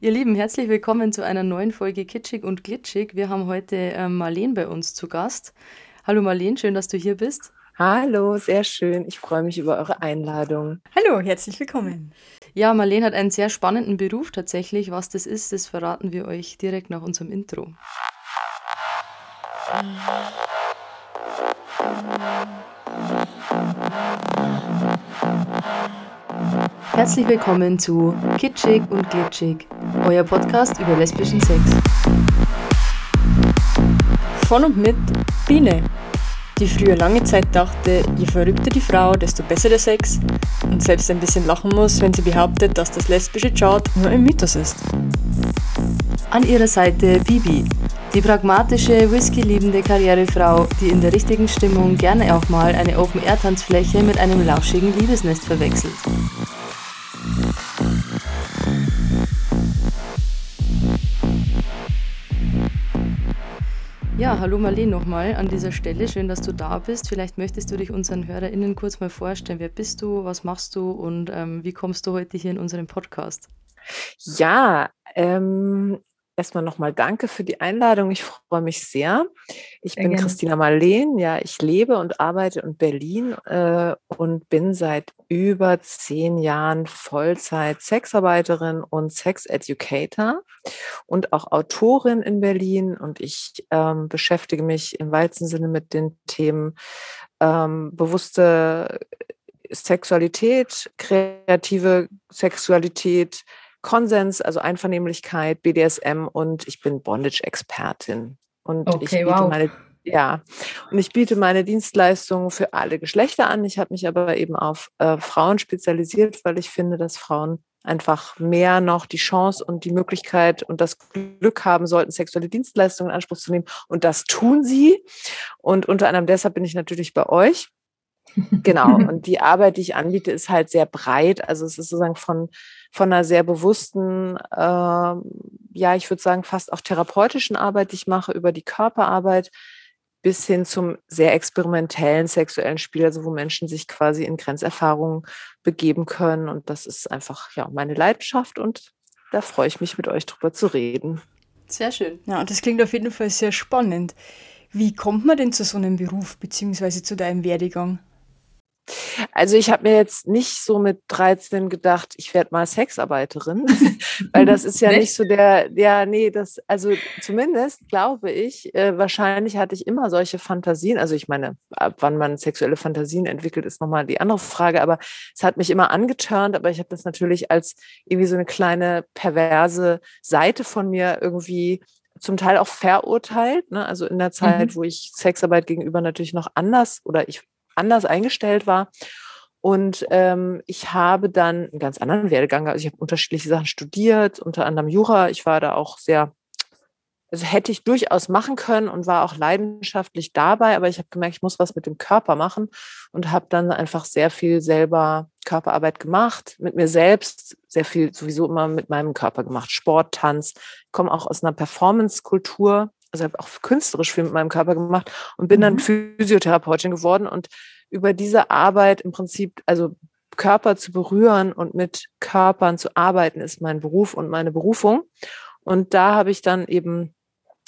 Ihr Lieben, herzlich willkommen zu einer neuen Folge Kitschig und Glitschig. Wir haben heute ähm, Marleen bei uns zu Gast. Hallo Marleen, schön, dass du hier bist. Hallo, sehr schön. Ich freue mich über eure Einladung. Hallo, herzlich willkommen. Ja, Marleen hat einen sehr spannenden Beruf tatsächlich. Was das ist, das verraten wir euch direkt nach unserem Intro. Herzlich willkommen zu Kitschig und Glitschig, euer Podcast über lesbischen Sex. Von und mit Biene, die früher lange Zeit dachte, je verrückter die Frau, desto besser der Sex und selbst ein bisschen lachen muss, wenn sie behauptet, dass das lesbische Chart nur ein Mythos ist. An ihrer Seite Bibi, die pragmatische, whisky-liebende Karrierefrau, die in der richtigen Stimmung gerne auch mal eine Open-Air-Tanzfläche mit einem lauschigen Liebesnest verwechselt. Ja, hallo Marlene nochmal an dieser Stelle. Schön, dass du da bist. Vielleicht möchtest du dich unseren HörerInnen kurz mal vorstellen. Wer bist du, was machst du und ähm, wie kommst du heute hier in unseren Podcast? Ja, ähm, erstmal nochmal danke für die Einladung. Ich freue mich sehr. Ich sehr bin gerne. Christina Marleen. Ja, ich lebe und arbeite in Berlin äh, und bin seit über zehn Jahren Vollzeit Sexarbeiterin und Sex-Educator und auch Autorin in Berlin. Und ich ähm, beschäftige mich im weitesten Sinne mit den Themen ähm, bewusste Sexualität, kreative Sexualität, Konsens, also Einvernehmlichkeit, BDSM und ich bin Bondage-Expertin. Und okay, ich biete wow. meine ja, und ich biete meine Dienstleistungen für alle Geschlechter an. Ich habe mich aber eben auf äh, Frauen spezialisiert, weil ich finde, dass Frauen einfach mehr noch die Chance und die Möglichkeit und das Glück haben sollten, sexuelle Dienstleistungen in Anspruch zu nehmen. Und das tun sie. Und unter anderem deshalb bin ich natürlich bei euch. Genau. Und die Arbeit, die ich anbiete, ist halt sehr breit. Also es ist sozusagen von von einer sehr bewussten, äh, ja, ich würde sagen, fast auch therapeutischen Arbeit, die ich mache, über die Körperarbeit bis hin zum sehr experimentellen sexuellen Spiel, also wo Menschen sich quasi in Grenzerfahrungen begeben können. Und das ist einfach ja meine Leidenschaft und da freue ich mich, mit euch drüber zu reden. Sehr schön. Ja, und das klingt auf jeden Fall sehr spannend. Wie kommt man denn zu so einem Beruf beziehungsweise zu deinem Werdegang? Also ich habe mir jetzt nicht so mit 13 gedacht, ich werde mal Sexarbeiterin, weil das ist ja nicht so der, ja, nee, das, also zumindest glaube ich, äh, wahrscheinlich hatte ich immer solche Fantasien. Also ich meine, ab wann man sexuelle Fantasien entwickelt, ist nochmal die andere Frage, aber es hat mich immer angeturnt, aber ich habe das natürlich als irgendwie so eine kleine perverse Seite von mir irgendwie zum Teil auch verurteilt. Ne? Also in der Zeit, mhm. wo ich Sexarbeit gegenüber natürlich noch anders oder ich anders eingestellt war. Und ähm, ich habe dann einen ganz anderen Werdegang. Also ich habe unterschiedliche Sachen studiert, unter anderem Jura. Ich war da auch sehr, also hätte ich durchaus machen können und war auch leidenschaftlich dabei, aber ich habe gemerkt, ich muss was mit dem Körper machen und habe dann einfach sehr viel selber Körperarbeit gemacht, mit mir selbst, sehr viel sowieso immer mit meinem Körper gemacht, Sport, Tanz, komme auch aus einer Performance-Kultur also habe auch künstlerisch viel mit meinem Körper gemacht und bin dann mhm. Physiotherapeutin geworden und über diese Arbeit im Prinzip, also Körper zu berühren und mit Körpern zu arbeiten, ist mein Beruf und meine Berufung. Und da habe ich dann eben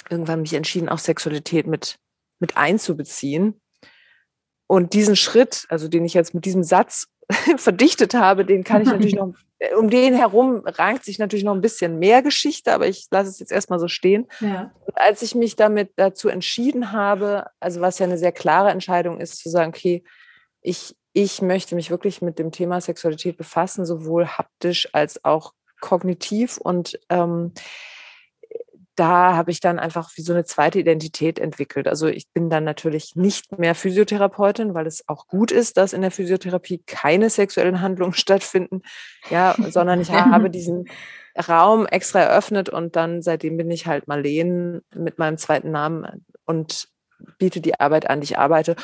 irgendwann mich entschieden, auch Sexualität mit, mit einzubeziehen. Und diesen Schritt, also den ich jetzt mit diesem Satz verdichtet habe, den kann ich natürlich noch, um den herum rankt sich natürlich noch ein bisschen mehr Geschichte, aber ich lasse es jetzt erstmal so stehen. Ja. Als ich mich damit dazu entschieden habe, also was ja eine sehr klare Entscheidung ist, zu sagen, okay, ich, ich möchte mich wirklich mit dem Thema Sexualität befassen, sowohl haptisch als auch kognitiv und ähm, da habe ich dann einfach wie so eine zweite Identität entwickelt. Also ich bin dann natürlich nicht mehr Physiotherapeutin, weil es auch gut ist, dass in der Physiotherapie keine sexuellen Handlungen stattfinden, ja, sondern ich habe diesen Raum extra eröffnet und dann seitdem bin ich halt Marleen mit meinem zweiten Namen und biete die Arbeit an, die ich arbeite.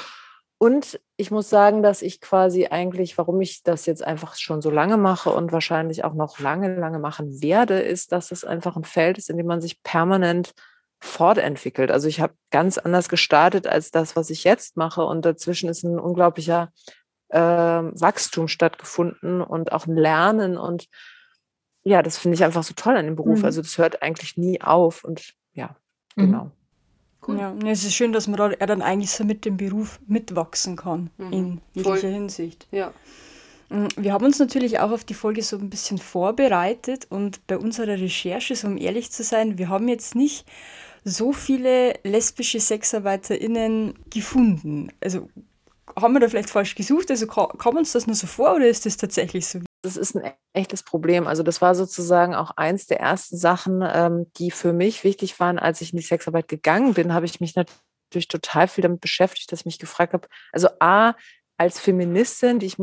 Und ich muss sagen, dass ich quasi eigentlich, warum ich das jetzt einfach schon so lange mache und wahrscheinlich auch noch lange, lange machen werde, ist, dass es einfach ein Feld ist, in dem man sich permanent fortentwickelt. Also ich habe ganz anders gestartet als das, was ich jetzt mache. Und dazwischen ist ein unglaublicher äh, Wachstum stattgefunden und auch ein Lernen und ja, das finde ich einfach so toll an dem Beruf. Mhm. Also das hört eigentlich nie auf und ja, mhm. Cool. Ja, es ist schön, dass man da, er dann eigentlich so mit dem Beruf mitwachsen kann, mhm. in jeglicher Voll. Hinsicht. Ja. Mm, wir haben uns natürlich auch auf die Folge so ein bisschen vorbereitet und bei unserer Recherche, so um ehrlich zu sein, wir haben jetzt nicht so viele lesbische SexarbeiterInnen gefunden. Also haben wir da vielleicht falsch gesucht? Also kommt uns das nur so vor oder ist das tatsächlich so? Das ist ein echtes Problem. Also das war sozusagen auch eins der ersten Sachen, ähm, die für mich wichtig waren, als ich in die Sexarbeit gegangen bin, habe ich mich natürlich total viel damit beschäftigt, dass ich mich gefragt habe, also A, als Feministin, die ich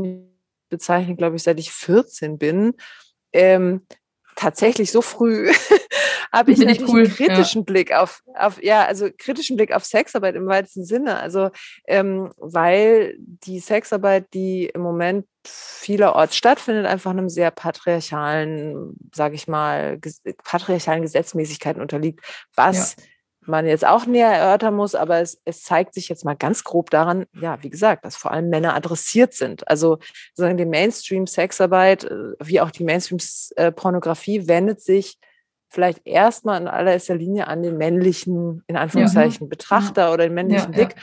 bezeichne, glaube ich, seit ich 14 bin, ähm, tatsächlich so früh habe ich natürlich cool. einen kritischen ja. Blick auf, auf, ja, also kritischen Blick auf Sexarbeit im weitesten Sinne. Also, ähm, weil die Sexarbeit, die im Moment vielerorts stattfindet, einfach einem sehr patriarchalen, sage ich mal, patriarchalen Gesetzmäßigkeiten unterliegt, was ja man jetzt auch näher erörtern muss, aber es, es zeigt sich jetzt mal ganz grob daran, ja, wie gesagt, dass vor allem Männer adressiert sind. Also sozusagen die Mainstream-Sexarbeit, äh, wie auch die Mainstream-Pornografie, wendet sich vielleicht erstmal in allererster Linie an den männlichen, in Anführungszeichen, ja. Betrachter ja. oder den männlichen ja, Blick.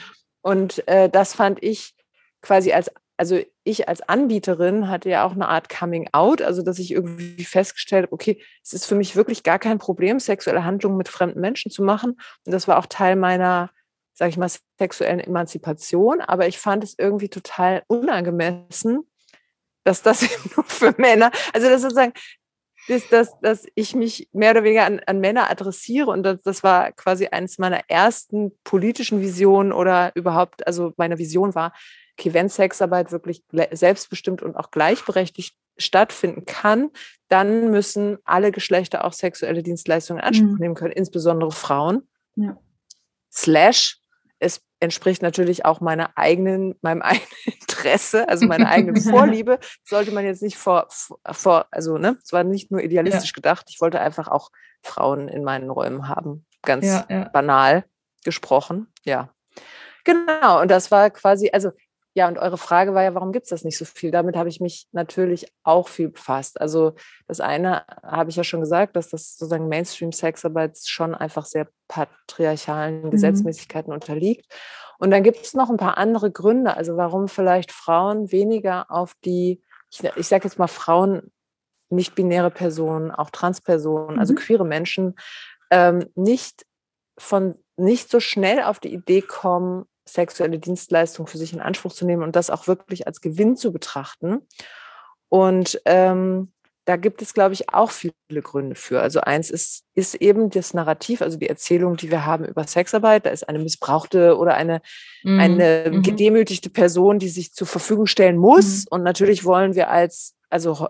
Und äh, das fand ich quasi als also ich als Anbieterin hatte ja auch eine Art Coming Out, also dass ich irgendwie festgestellt habe, okay, es ist für mich wirklich gar kein Problem, sexuelle Handlungen mit fremden Menschen zu machen. Und das war auch Teil meiner, sage ich mal, sexuellen Emanzipation. Aber ich fand es irgendwie total unangemessen, dass das eben nur für Männer, also das sozusagen, ist, dass, dass ich mich mehr oder weniger an, an Männer adressiere. Und das, das war quasi eines meiner ersten politischen Visionen oder überhaupt, also meine Vision war, okay, wenn Sexarbeit wirklich selbstbestimmt und auch gleichberechtigt stattfinden kann, dann müssen alle Geschlechter auch sexuelle Dienstleistungen in Anspruch mhm. nehmen können, insbesondere Frauen. Ja. Slash, es entspricht natürlich auch meiner eigenen, meinem eigenen Interesse, also meiner eigenen Vorliebe. Sollte man jetzt nicht vor, vor also ne, es war nicht nur idealistisch ja. gedacht, ich wollte einfach auch Frauen in meinen Räumen haben. Ganz ja, banal gesprochen, ja. Genau, und das war quasi, also ja, und eure Frage war ja, warum gibt es das nicht so viel? Damit habe ich mich natürlich auch viel befasst. Also das eine habe ich ja schon gesagt, dass das sozusagen Mainstream-Sexarbeit schon einfach sehr patriarchalen mhm. Gesetzmäßigkeiten unterliegt. Und dann gibt es noch ein paar andere Gründe, also warum vielleicht Frauen weniger auf die, ich, ich sage jetzt mal Frauen, nicht-binäre Personen, auch Transpersonen, also mhm. also queere Menschen, ähm, nicht von nicht so schnell auf die Idee kommen, sexuelle Dienstleistung für sich in Anspruch zu nehmen und das auch wirklich als Gewinn zu betrachten. Und ähm, da gibt es, glaube ich, auch viele Gründe für. Also eins ist, ist eben das Narrativ, also die Erzählung, die wir haben über Sexarbeit. Da ist eine missbrauchte oder eine, mhm. eine mhm. gedemütigte Person, die sich zur Verfügung stellen muss. Mhm. Und natürlich wollen wir als, also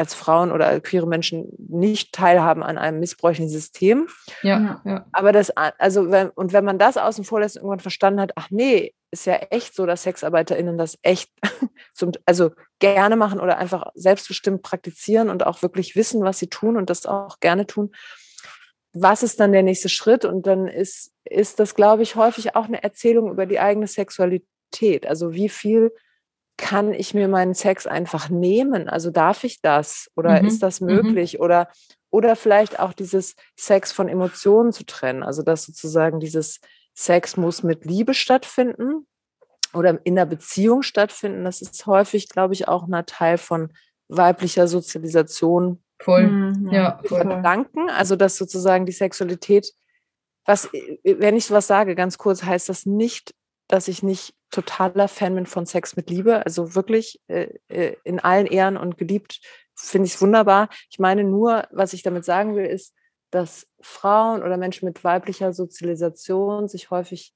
als Frauen oder queere Menschen nicht teilhaben an einem missbräuchlichen System. Ja, ja. Aber das, also, wenn, und wenn man das außen vor lässt, irgendwann verstanden hat, ach nee, ist ja echt so, dass SexarbeiterInnen das echt zum, also gerne machen oder einfach selbstbestimmt praktizieren und auch wirklich wissen, was sie tun und das auch gerne tun. Was ist dann der nächste Schritt? Und dann ist, ist das, glaube ich, häufig auch eine Erzählung über die eigene Sexualität. Also wie viel kann ich mir meinen Sex einfach nehmen? Also darf ich das? Oder mhm. ist das mhm. möglich? Mhm. Oder, oder vielleicht auch dieses Sex von Emotionen zu trennen. Also dass sozusagen dieses Sex muss mit Liebe stattfinden oder in der Beziehung stattfinden. Das ist häufig, glaube ich, auch ein Teil von weiblicher Sozialisation. Voll, mhm, ja. Voll. Verdanken. Also dass sozusagen die Sexualität, was, wenn ich was sage, ganz kurz, heißt das nicht, dass ich nicht totaler Fan bin von Sex mit Liebe. Also wirklich äh, äh in allen Ehren und geliebt finde ich es wunderbar. Ich meine nur, was ich damit sagen will, ist, dass Frauen oder Menschen mit weiblicher Sozialisation sich häufig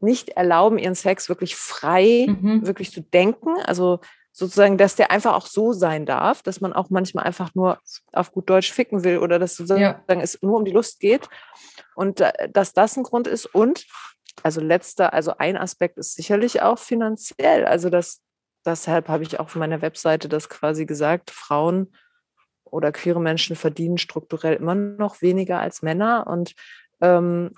nicht erlauben, ihren Sex wirklich frei, mhm. wirklich zu denken. Also sozusagen, dass der einfach auch so sein darf, dass man auch manchmal einfach nur auf gut Deutsch ficken will oder dass sozusagen ja. es nur um die Lust geht und äh, dass das ein Grund ist und also letzter, also ein Aspekt ist sicherlich auch finanziell. Also das, deshalb habe ich auch auf meiner Webseite das quasi gesagt, Frauen oder queere Menschen verdienen strukturell immer noch weniger als Männer. Und ähm,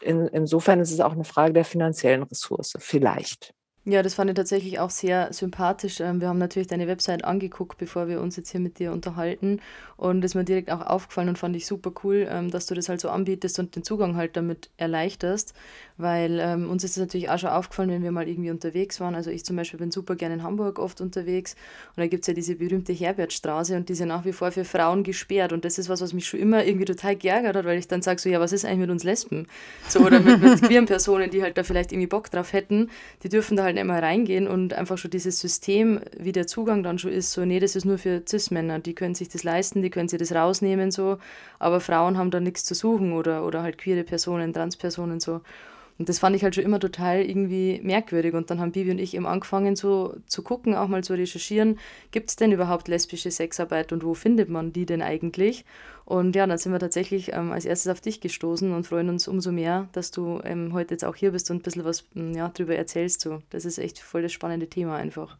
in, insofern ist es auch eine Frage der finanziellen Ressource, vielleicht. Ja, das fand ich tatsächlich auch sehr sympathisch. Ähm, wir haben natürlich deine Website angeguckt, bevor wir uns jetzt hier mit dir unterhalten. Und es ist mir direkt auch aufgefallen und fand ich super cool, ähm, dass du das halt so anbietest und den Zugang halt damit erleichterst. Weil ähm, uns ist es natürlich auch schon aufgefallen, wenn wir mal irgendwie unterwegs waren. Also ich zum Beispiel bin super gerne in Hamburg oft unterwegs. Und da gibt es ja diese berühmte Herbertstraße und die ist ja nach wie vor für Frauen gesperrt. Und das ist was, was mich schon immer irgendwie total geärgert hat, weil ich dann sage so, ja, was ist eigentlich mit uns Lesben? So, oder mit, mit queeren Personen, die halt da vielleicht irgendwie Bock drauf hätten. Die dürfen da halt nicht mal reingehen und einfach schon dieses System, wie der Zugang dann schon ist, so, nee, das ist nur für Cis-Männer, die können sich das leisten, die können sich das rausnehmen, so, aber Frauen haben da nichts zu suchen oder, oder halt queere Personen, Transpersonen, so. Und das fand ich halt schon immer total irgendwie merkwürdig. Und dann haben Bibi und ich eben angefangen so zu gucken, auch mal zu recherchieren, gibt es denn überhaupt lesbische Sexarbeit und wo findet man die denn eigentlich? Und ja, dann sind wir tatsächlich ähm, als erstes auf dich gestoßen und freuen uns umso mehr, dass du ähm, heute jetzt auch hier bist und ein bisschen was hm, ja, darüber erzählst. So. Das ist echt voll das spannende Thema einfach.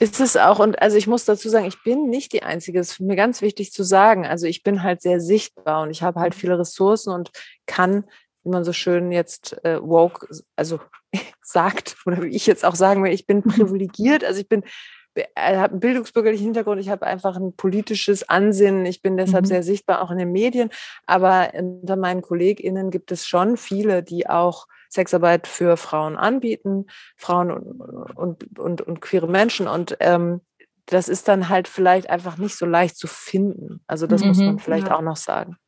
Ist es auch, und also ich muss dazu sagen, ich bin nicht die Einzige, das ist mir ganz wichtig zu sagen. Also ich bin halt sehr sichtbar und ich habe halt viele Ressourcen und kann wie man so schön jetzt äh, woke, also sagt, oder wie ich jetzt auch sagen will, ich bin privilegiert, also ich bin habe einen bildungsbürgerlichen Hintergrund, ich habe einfach ein politisches Ansinnen, ich bin deshalb mhm. sehr sichtbar auch in den Medien, aber unter meinen KollegInnen gibt es schon viele, die auch Sexarbeit für Frauen anbieten, Frauen und, und, und, und queere Menschen und ähm, das ist dann halt vielleicht einfach nicht so leicht zu finden. Also das mhm, muss man vielleicht ja. auch noch sagen.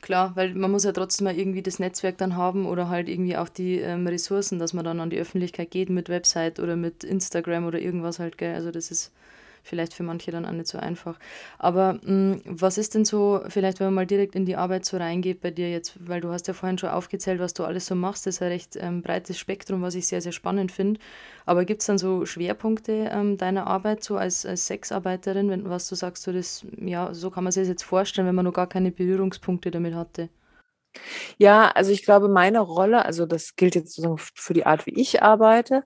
Klar, weil man muss ja trotzdem mal irgendwie das Netzwerk dann haben oder halt irgendwie auch die ähm, Ressourcen, dass man dann an die Öffentlichkeit geht mit Website oder mit Instagram oder irgendwas halt, gell? Also das ist vielleicht für manche dann auch nicht so einfach. Aber mh, hm, was ist denn so, vielleicht wenn man mal direkt in die Arbeit so reingeht bei dir jetzt, weil du hast ja vorhin schon aufgezählt, was du alles so machst, das ist ein recht ähm, breites Spektrum, was ich sehr, sehr spannend finde. Aber gibt es dann so Schwerpunkte ähm, deiner Arbeit so als, als Sexarbeiterin, wenn, was du sagst, so das, ja, so kann man sich das jetzt vorstellen, wenn man noch gar keine Berührungspunkte damit hatte? Ja, also ich glaube, meine Rolle, also das gilt jetzt sozusagen für die Art, wie ich arbeite,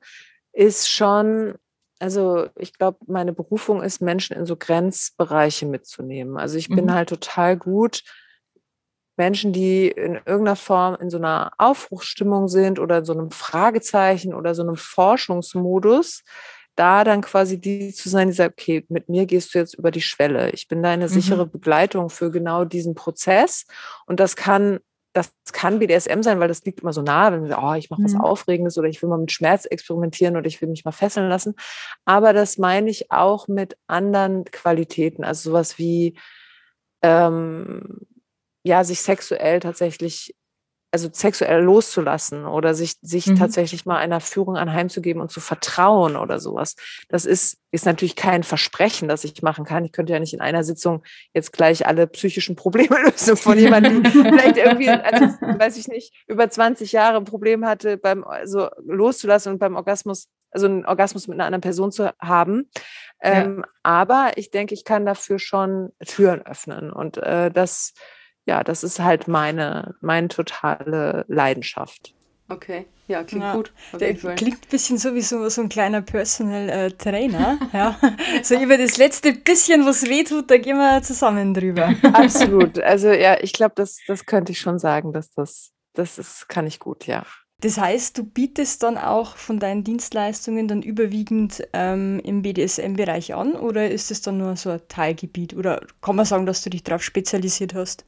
ist schon also ich glaube, meine Berufung ist, Menschen in so Grenzbereiche mitzunehmen. Also ich mhm. bin halt total gut, Menschen, die in irgendeiner Form in so einer Aufbruchsstimmung sind oder in so einem Fragezeichen oder so einem Forschungsmodus, da dann quasi die zu sein, die sagt, okay, mit mir gehst du jetzt über die Schwelle. Ich bin deine sichere mhm. Begleitung für genau diesen Prozess. Und das kann das kann BDSM sein, weil das liegt immer so nah, wenn wir, oh, ich mache was mhm. Aufregendes oder ich will mal mit Schmerz experimentieren oder ich will mich mal fesseln lassen. Aber das meine ich auch mit anderen Qualitäten, also sowas wie ähm, ja, sich sexuell tatsächlich also sexuell loszulassen oder sich, sich mhm. tatsächlich mal einer Führung anheimzugeben und zu vertrauen oder sowas. Das ist, ist natürlich kein Versprechen, das ich machen kann. Ich könnte ja nicht in einer Sitzung jetzt gleich alle psychischen Probleme lösen von jemandem, vielleicht irgendwie, also, weiß ich nicht, über 20 Jahre ein Problem hatte, beim, also loszulassen und beim Orgasmus, also einen Orgasmus mit einer anderen Person zu haben. Ähm, ja. Aber ich denke, ich kann dafür schon Türen öffnen und äh, das, ja, das ist halt meine, meine totale Leidenschaft. Okay, ja, klingt ja, gut. Der klingt ein bisschen so wie so, so ein kleiner Personal äh, Trainer. ja. So über das letzte bisschen, was wehtut, da gehen wir zusammen drüber. Absolut. Also ja, ich glaube, das, das könnte ich schon sagen, dass das, das ist, kann ich gut, ja. Das heißt, du bietest dann auch von deinen Dienstleistungen dann überwiegend ähm, im BDSM-Bereich an oder ist es dann nur so ein Teilgebiet? Oder kann man sagen, dass du dich darauf spezialisiert hast?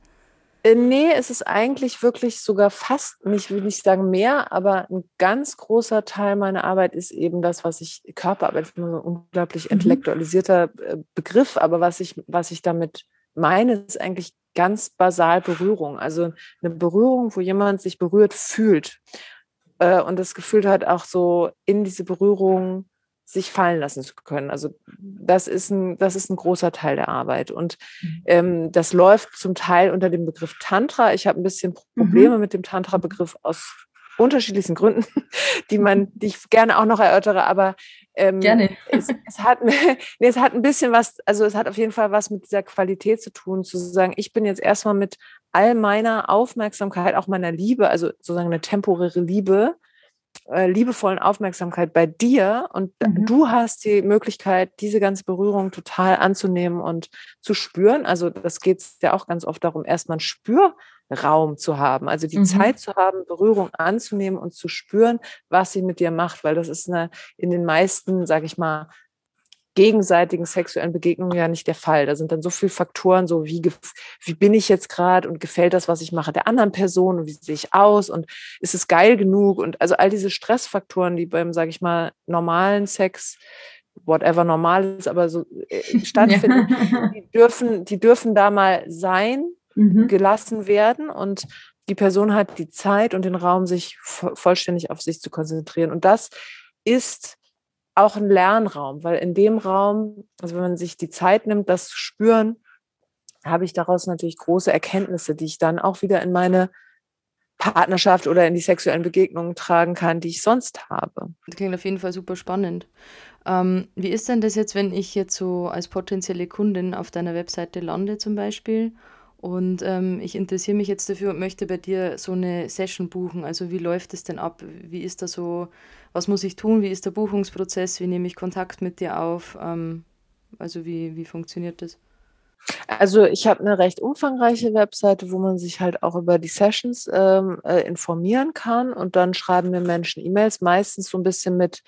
Äh, nee, es ist eigentlich wirklich sogar fast, nicht will ich sagen mehr, aber ein ganz großer Teil meiner Arbeit ist eben das, was ich, Körperarbeit ist ein unglaublich mhm. intellektualisierter äh, Begriff, aber was ich, was ich damit meine, ist eigentlich ganz basal Berührung. Also eine Berührung, wo jemand sich berührt fühlt äh, und das Gefühl hat, auch so in diese Berührung sich fallen lassen zu können. Also das ist ein, das ist ein großer Teil der Arbeit. Und mhm. ähm, das läuft zum Teil unter dem Begriff Tantra. Ich habe ein bisschen Probleme mhm. mit dem Tantra-Begriff aus unterschiedlichsten Gründen, die man, die ich gerne auch noch erörtere, aber ähm, gerne. Es, es, hat, nee, es hat ein bisschen was, also es hat auf jeden Fall was mit dieser Qualität zu tun, zu sagen, ich bin jetzt erstmal mit all meiner Aufmerksamkeit, auch meiner Liebe, also sozusagen eine temporäre Liebe, äh, liebevollen Aufmerksamkeit bei dir und mhm. du hast die Möglichkeit, diese ganze Berührung total anzunehmen und zu spüren. Also das geht ja auch ganz oft darum, erstmal ein Spür Raum zu haben. Also die mhm. Zeit zu haben, Berührung anzunehmen und zu spüren, was sie mit dir macht, weil das ist eine, in den meisten, sage ich mal, gegenseitigen sexuellen Begegnungen ja nicht der Fall. Da sind dann so viele Faktoren, so wie, wie bin ich jetzt gerade und gefällt das, was ich mache, der anderen Person und wie sehe ich aus und ist es geil genug und also all diese Stressfaktoren, die beim, sage ich mal, normalen Sex whatever normal ist, aber so äh, stattfinden, ja. die dürfen, die dürfen da mal sein, mhm. gelassen werden und die Person hat die Zeit und den Raum, sich vollständig auf sich zu konzentrieren. Und das ist auch ein Lernraum, weil in dem Raum, also wenn man sich die Zeit nimmt, das zu spüren, habe ich daraus natürlich große Erkenntnisse, die ich dann auch wieder in meine Partnerschaft oder in die sexuellen Begegnungen tragen kann, die ich sonst habe. Das klingt auf jeden Fall super spannend. Ähm, wie ist denn das jetzt, wenn ich jetzt so als potenzielle Kundin auf deiner Webseite lande zum Beispiel und ähm, ich interessiere mich jetzt dafür und möchte bei dir so eine Session buchen? Also wie läuft es denn ab? Wie ist da so was muss ich tun, wie ist der Buchungsprozess, wie nehme ich Kontakt mit dir auf, ähm, also wie, wie funktioniert das? Also ich habe eine recht umfangreiche Webseite, wo man sich halt auch über die Sessions ähm, äh, informieren kann und dann schreiben mir Menschen E-Mails, meistens so ein bisschen mit,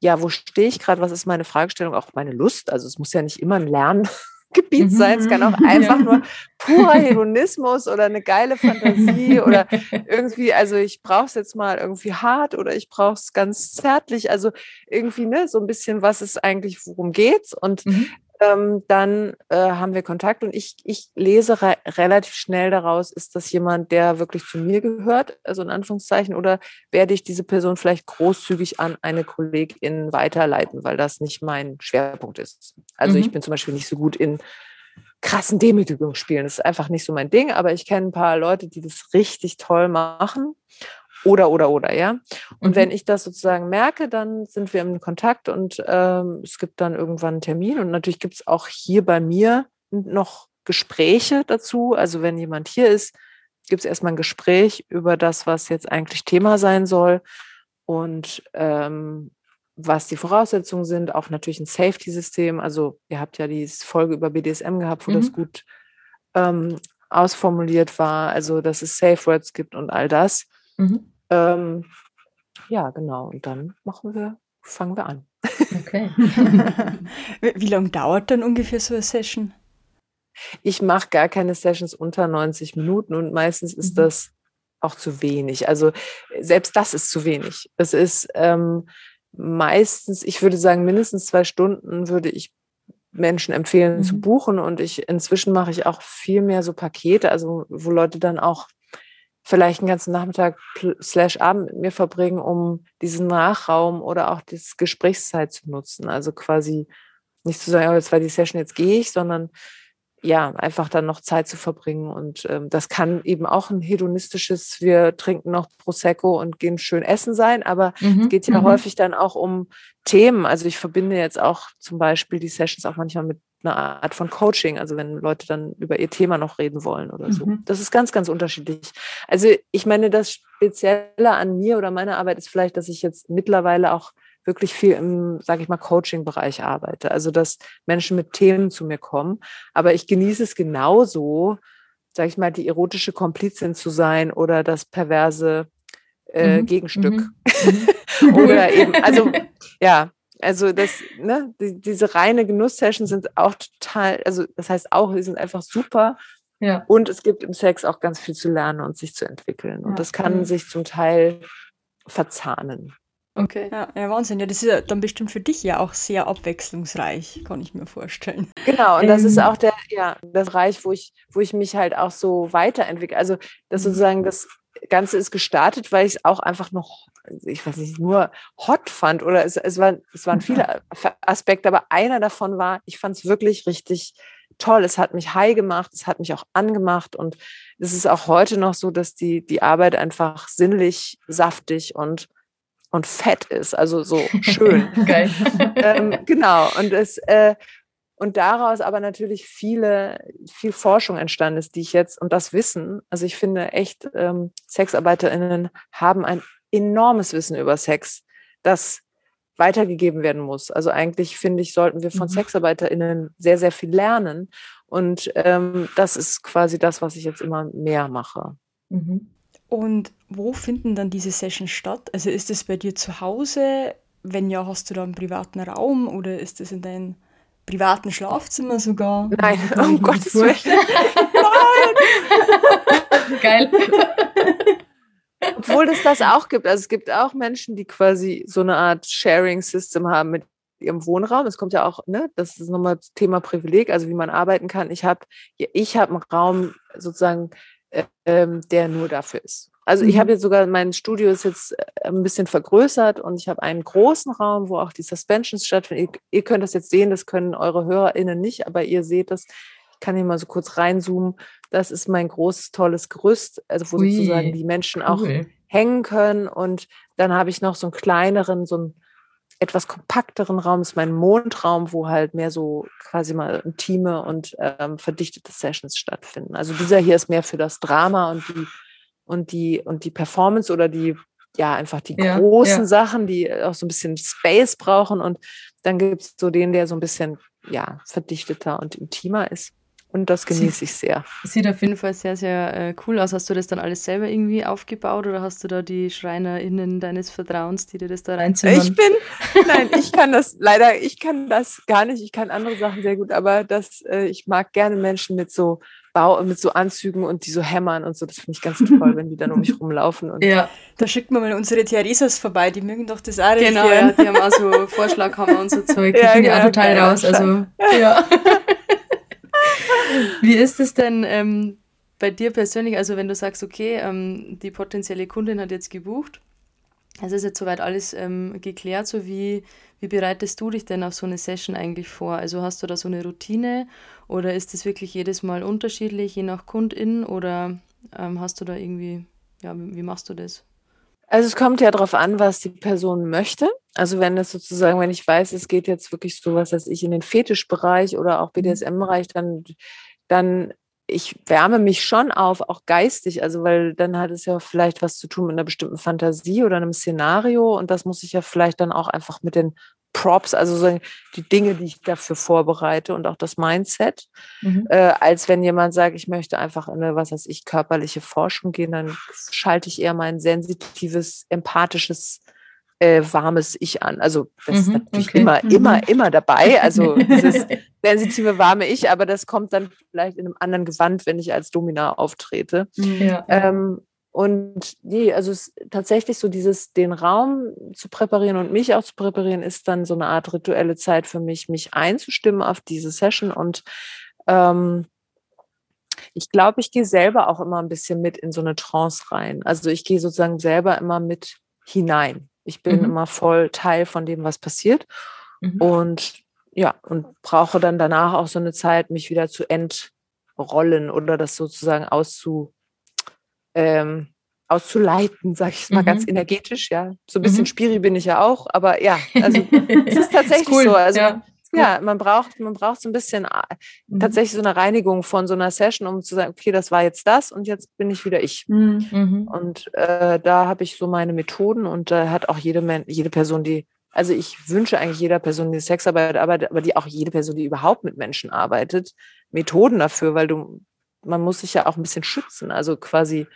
ja, wo stehe ich gerade, was ist meine Fragestellung, auch meine Lust. Also es muss ja nicht immer ein Lernen Gebiet sein. Es kann auch mhm. einfach nur purer Hedonismus oder eine geile Fantasie oder irgendwie, also ich brauche es jetzt mal irgendwie hart oder ich brauche es ganz zärtlich. Also irgendwie, ne, so ein bisschen, was ist eigentlich, worum geht's? Und mhm ähm, dann äh, haben wir Kontakt und ich, ich lese re relativ schnell daraus, ist das jemand, der wirklich zu mir gehört, also in Anführungszeichen, oder werde ich diese Person vielleicht großzügig an eine Kollegin weiterleiten, weil das nicht mein Schwerpunkt ist. Also mhm. ich bin zum Beispiel nicht so gut in krassen Demütigungsspielen. Das ist einfach nicht so mein Ding, aber ich kenne ein paar Leute, die das richtig toll machen oder, oder, oder, ja. Und mhm. wenn ich das sozusagen merke, dann sind wir im Kontakt und ähm, es gibt dann irgendwann einen Termin. Und natürlich gibt es auch hier bei mir noch Gespräche dazu. Also wenn jemand hier ist, gibt es erstmal ein Gespräch über das, was jetzt eigentlich Thema sein soll und ähm, was die Voraussetzungen sind. Auch natürlich ein Safety-System. Also ihr habt ja die Folge über BDSM gehabt, wo mhm. das gut ähm, ausformuliert war. Also dass es Safe Words gibt und all das. Mhm. Ähm, ja, genau. Und dann machen wir, fangen wir an. Okay. Wie lange dauert dann ungefähr so eine Session? Ich mache gar keine Sessions unter 90 Minuten und meistens ist mhm. das auch zu wenig. Also selbst das ist zu wenig. Es ist ähm, meistens, ich würde sagen, mindestens zwei Stunden würde ich Menschen empfehlen mhm. zu buchen und ich inzwischen mache ich auch viel mehr so Pakete, also wo Leute dann auch vielleicht einen ganzen Nachmittag slash Abend mit mir verbringen, um diesen Nachraum oder auch das Gesprächszeit zu nutzen. Also quasi nicht zu sagen, oh, jetzt war die Session, jetzt gehe ich, sondern ja, einfach dann noch Zeit zu verbringen. Und ähm, das kann eben auch ein hedonistisches, wir trinken noch Prosecco und gehen schön essen sein, aber mhm. es geht ja mhm. häufig dann auch um Themen. Also ich verbinde jetzt auch zum Beispiel die Sessions auch manchmal mit eine Art von Coaching, also wenn Leute dann über ihr Thema noch reden wollen oder so. Mhm. Das ist ganz, ganz unterschiedlich. Also ich meine, das Spezielle an mir oder meiner Arbeit ist vielleicht, dass ich jetzt mittlerweile auch wirklich viel im, sage ich mal, Coaching-Bereich arbeite. Also dass Menschen mit Themen zu mir kommen. Aber ich genieße es genauso, sage ich mal, die erotische Komplizin zu sein oder das perverse äh, mhm. Gegenstück. Mhm. mhm. oder eben, also ja, also das, ne, die, diese reine Genusssession sind auch total, also das heißt auch, die sind einfach super. Ja. Und es gibt im Sex auch ganz viel zu lernen und sich zu entwickeln. Und ja. das kann sich zum Teil verzahnen. Okay. Ja, ja, Wahnsinn. Ja, das ist ja dann bestimmt für dich ja auch sehr abwechslungsreich, kann ich mir vorstellen. Genau, und das ist ähm. auch der, ja, das Reich, wo ich, wo ich mich halt auch so weiterentwickle. Also, das mhm. sozusagen das Ganze ist gestartet, weil ich es auch einfach noch, ich weiß nicht, nur hot fand oder es, es, war, es waren viele Aspekte, aber einer davon war, ich fand es wirklich richtig toll. Es hat mich high gemacht, es hat mich auch angemacht und es ist auch heute noch so, dass die, die Arbeit einfach sinnlich, saftig und und fett ist, also so schön. ähm, genau. Und es, äh, und daraus aber natürlich viele, viel Forschung entstanden ist, die ich jetzt und das Wissen, also ich finde echt, ähm, SexarbeiterInnen haben ein enormes Wissen über Sex, das weitergegeben werden muss. Also eigentlich finde ich, sollten wir von mhm. SexarbeiterInnen sehr, sehr viel lernen. Und ähm, das ist quasi das, was ich jetzt immer mehr mache. Mhm. Und wo finden dann diese Sessions statt? Also ist es bei dir zu Hause? Wenn ja, hast du da einen privaten Raum oder ist es in deinem privaten Schlafzimmer sogar? Nein, um Gottes Willen. Nein! Geil. Obwohl es das auch gibt. Also es gibt auch Menschen, die quasi so eine Art Sharing-System haben mit ihrem Wohnraum. Es kommt ja auch, ne, das ist nochmal das Thema Privileg, also wie man arbeiten kann. Ich habe ich hab einen Raum sozusagen, äh, ähm, der nur dafür ist. Also ich habe mhm. jetzt sogar, mein Studio ist jetzt äh, ein bisschen vergrößert und ich habe einen großen Raum, wo auch die Suspensions stattfinden. Ihr, ihr, könnt das jetzt sehen, das können eure HörerInnen nicht, aber ihr seht das. Ich kann hier mal so kurz reinzoomen. Das ist mein großes, tolles Gerüst, also wo Ui, sozusagen die Menschen auch cool. hängen können. Und dann habe ich noch so einen kleineren, so einen etwas kompakteren Raum, das ist mein Mondraum, wo halt mehr so quasi mal intime und ähm, verdichtete Sessions stattfinden. Also dieser hier ist mehr für das Drama und die und die und die Performance oder die ja einfach die ja, großen ja. Sachen, die auch so ein bisschen Space brauchen und dann gibt es so den, der so ein bisschen ja verdichteter und intimer ist. Und das genieße ich sehr. Sieht auf jeden Fall sehr, sehr äh, cool aus. Hast du das dann alles selber irgendwie aufgebaut oder hast du da die SchreinerInnen deines Vertrauens, die dir das da reinziehen? Ich bin, nein, ich kann das leider, ich kann das gar nicht. Ich kann andere Sachen sehr gut, aber das, äh, ich mag gerne Menschen mit so Bau, mit so Anzügen und die so hämmern und so. Das finde ich ganz toll, wenn die dann um mich rumlaufen. Und ja, da schicken wir mal unsere Theresas vorbei, die mögen doch das auch Genau, ja, die haben auch so Vorschlaghammer und so Zeug. Die ja, ja, auch total raus. Also, ja. Wie ist es denn ähm, bei dir persönlich? Also, wenn du sagst, okay, ähm, die potenzielle Kundin hat jetzt gebucht, es ist jetzt soweit alles ähm, geklärt, so wie, wie bereitest du dich denn auf so eine Session eigentlich vor? Also hast du da so eine Routine oder ist das wirklich jedes Mal unterschiedlich, je nach Kundin oder ähm, hast du da irgendwie, ja, wie, machst du das? Also es kommt ja darauf an, was die Person möchte. Also wenn es sozusagen, wenn ich weiß, es geht jetzt wirklich so was, dass ich in den Fetischbereich oder auch mhm. BDSM-Bereich, dann, dann ich wärme mich schon auf, auch geistig, also weil dann hat es ja vielleicht was zu tun mit einer bestimmten Fantasie oder einem Szenario und das muss ich ja vielleicht dann auch einfach mit den Props, also so die Dinge, die ich dafür vorbereite und auch das Mindset, mhm. äh, als wenn jemand sagt, ich möchte einfach in eine, was weiß ich, körperliche Forschung gehen, dann schalte ich eher mein sensitives, empathisches, äh, warmes Ich an. Also das mhm, ist natürlich okay. immer, mhm. immer, immer dabei. Also dieses sensitive, warme Ich, aber das kommt dann vielleicht in einem anderen Gewand, wenn ich als Domina auftrete. Mhm. Ja. Ähm, und nee, also es, tatsächlich so dieses, den Raum zu präparieren und mich auch zu präparieren, ist dann so eine Art rituelle Zeit für mich, mich einzustimmen auf diese Session. Und ähm, ich glaube, ich gehe selber auch immer ein bisschen mit in so eine Trance rein. Also ich gehe sozusagen selber immer mit hinein. Ich bin mhm. immer voll Teil von dem, was passiert. Mhm. Und ja, und brauche dann danach auch so eine Zeit, mich wieder zu entrollen oder das sozusagen auszu ähm, auszuleiten, sage ich es mal mhm. ganz energetisch, ja. So ein bisschen mhm. Spiri bin ich ja auch, aber ja, also es ist tatsächlich ist cool. so. Also ja. ja. man braucht, man braucht so ein bisschen äh, mhm. tatsächlich so eine Reinigung von so einer Session, um zu sagen, okay, das war jetzt das und jetzt bin ich wieder ich. Mhm. Und äh, da habe ich so meine Methoden und da äh, hat auch jede, jede Person, die, also ich wünsche eigentlich jeder Person, die Sexarbeit arbeitet, aber die auch jede Person, die überhaupt mit Menschen arbeitet, Methoden dafür, weil du, man muss sich ja auch ein bisschen schützen. Also quasi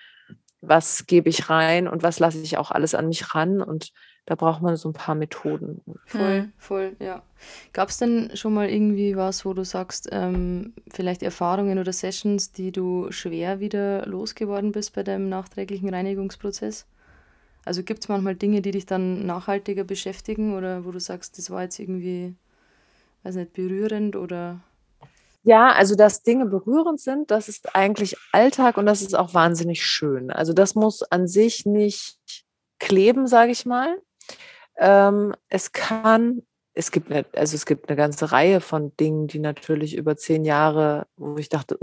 was gebe ich rein und was lasse ich auch alles an mich ran. Und da braucht man so ein paar Methoden. Voll, voll, ja. Gab es denn schon mal irgendwie was, wo du sagst, ähm, vielleicht Erfahrungen oder Sessions, die du schwer wieder losgeworden bist bei deinem nachträglichen Reinigungsprozess? Also gibt es manchmal Dinge, die dich dann nachhaltiger beschäftigen oder wo du sagst, das war jetzt irgendwie, weiß nicht, berührend oder ja, also dass Dinge berührend sind, das ist eigentlich Alltag und das ist auch wahnsinnig schön. Also das muss an sich nicht kleben, sage ich mal. Ähm, es kann, es gibt eine, also es gibt eine ganze Reihe von Dingen, die natürlich über zehn Jahre, wo ich dachte,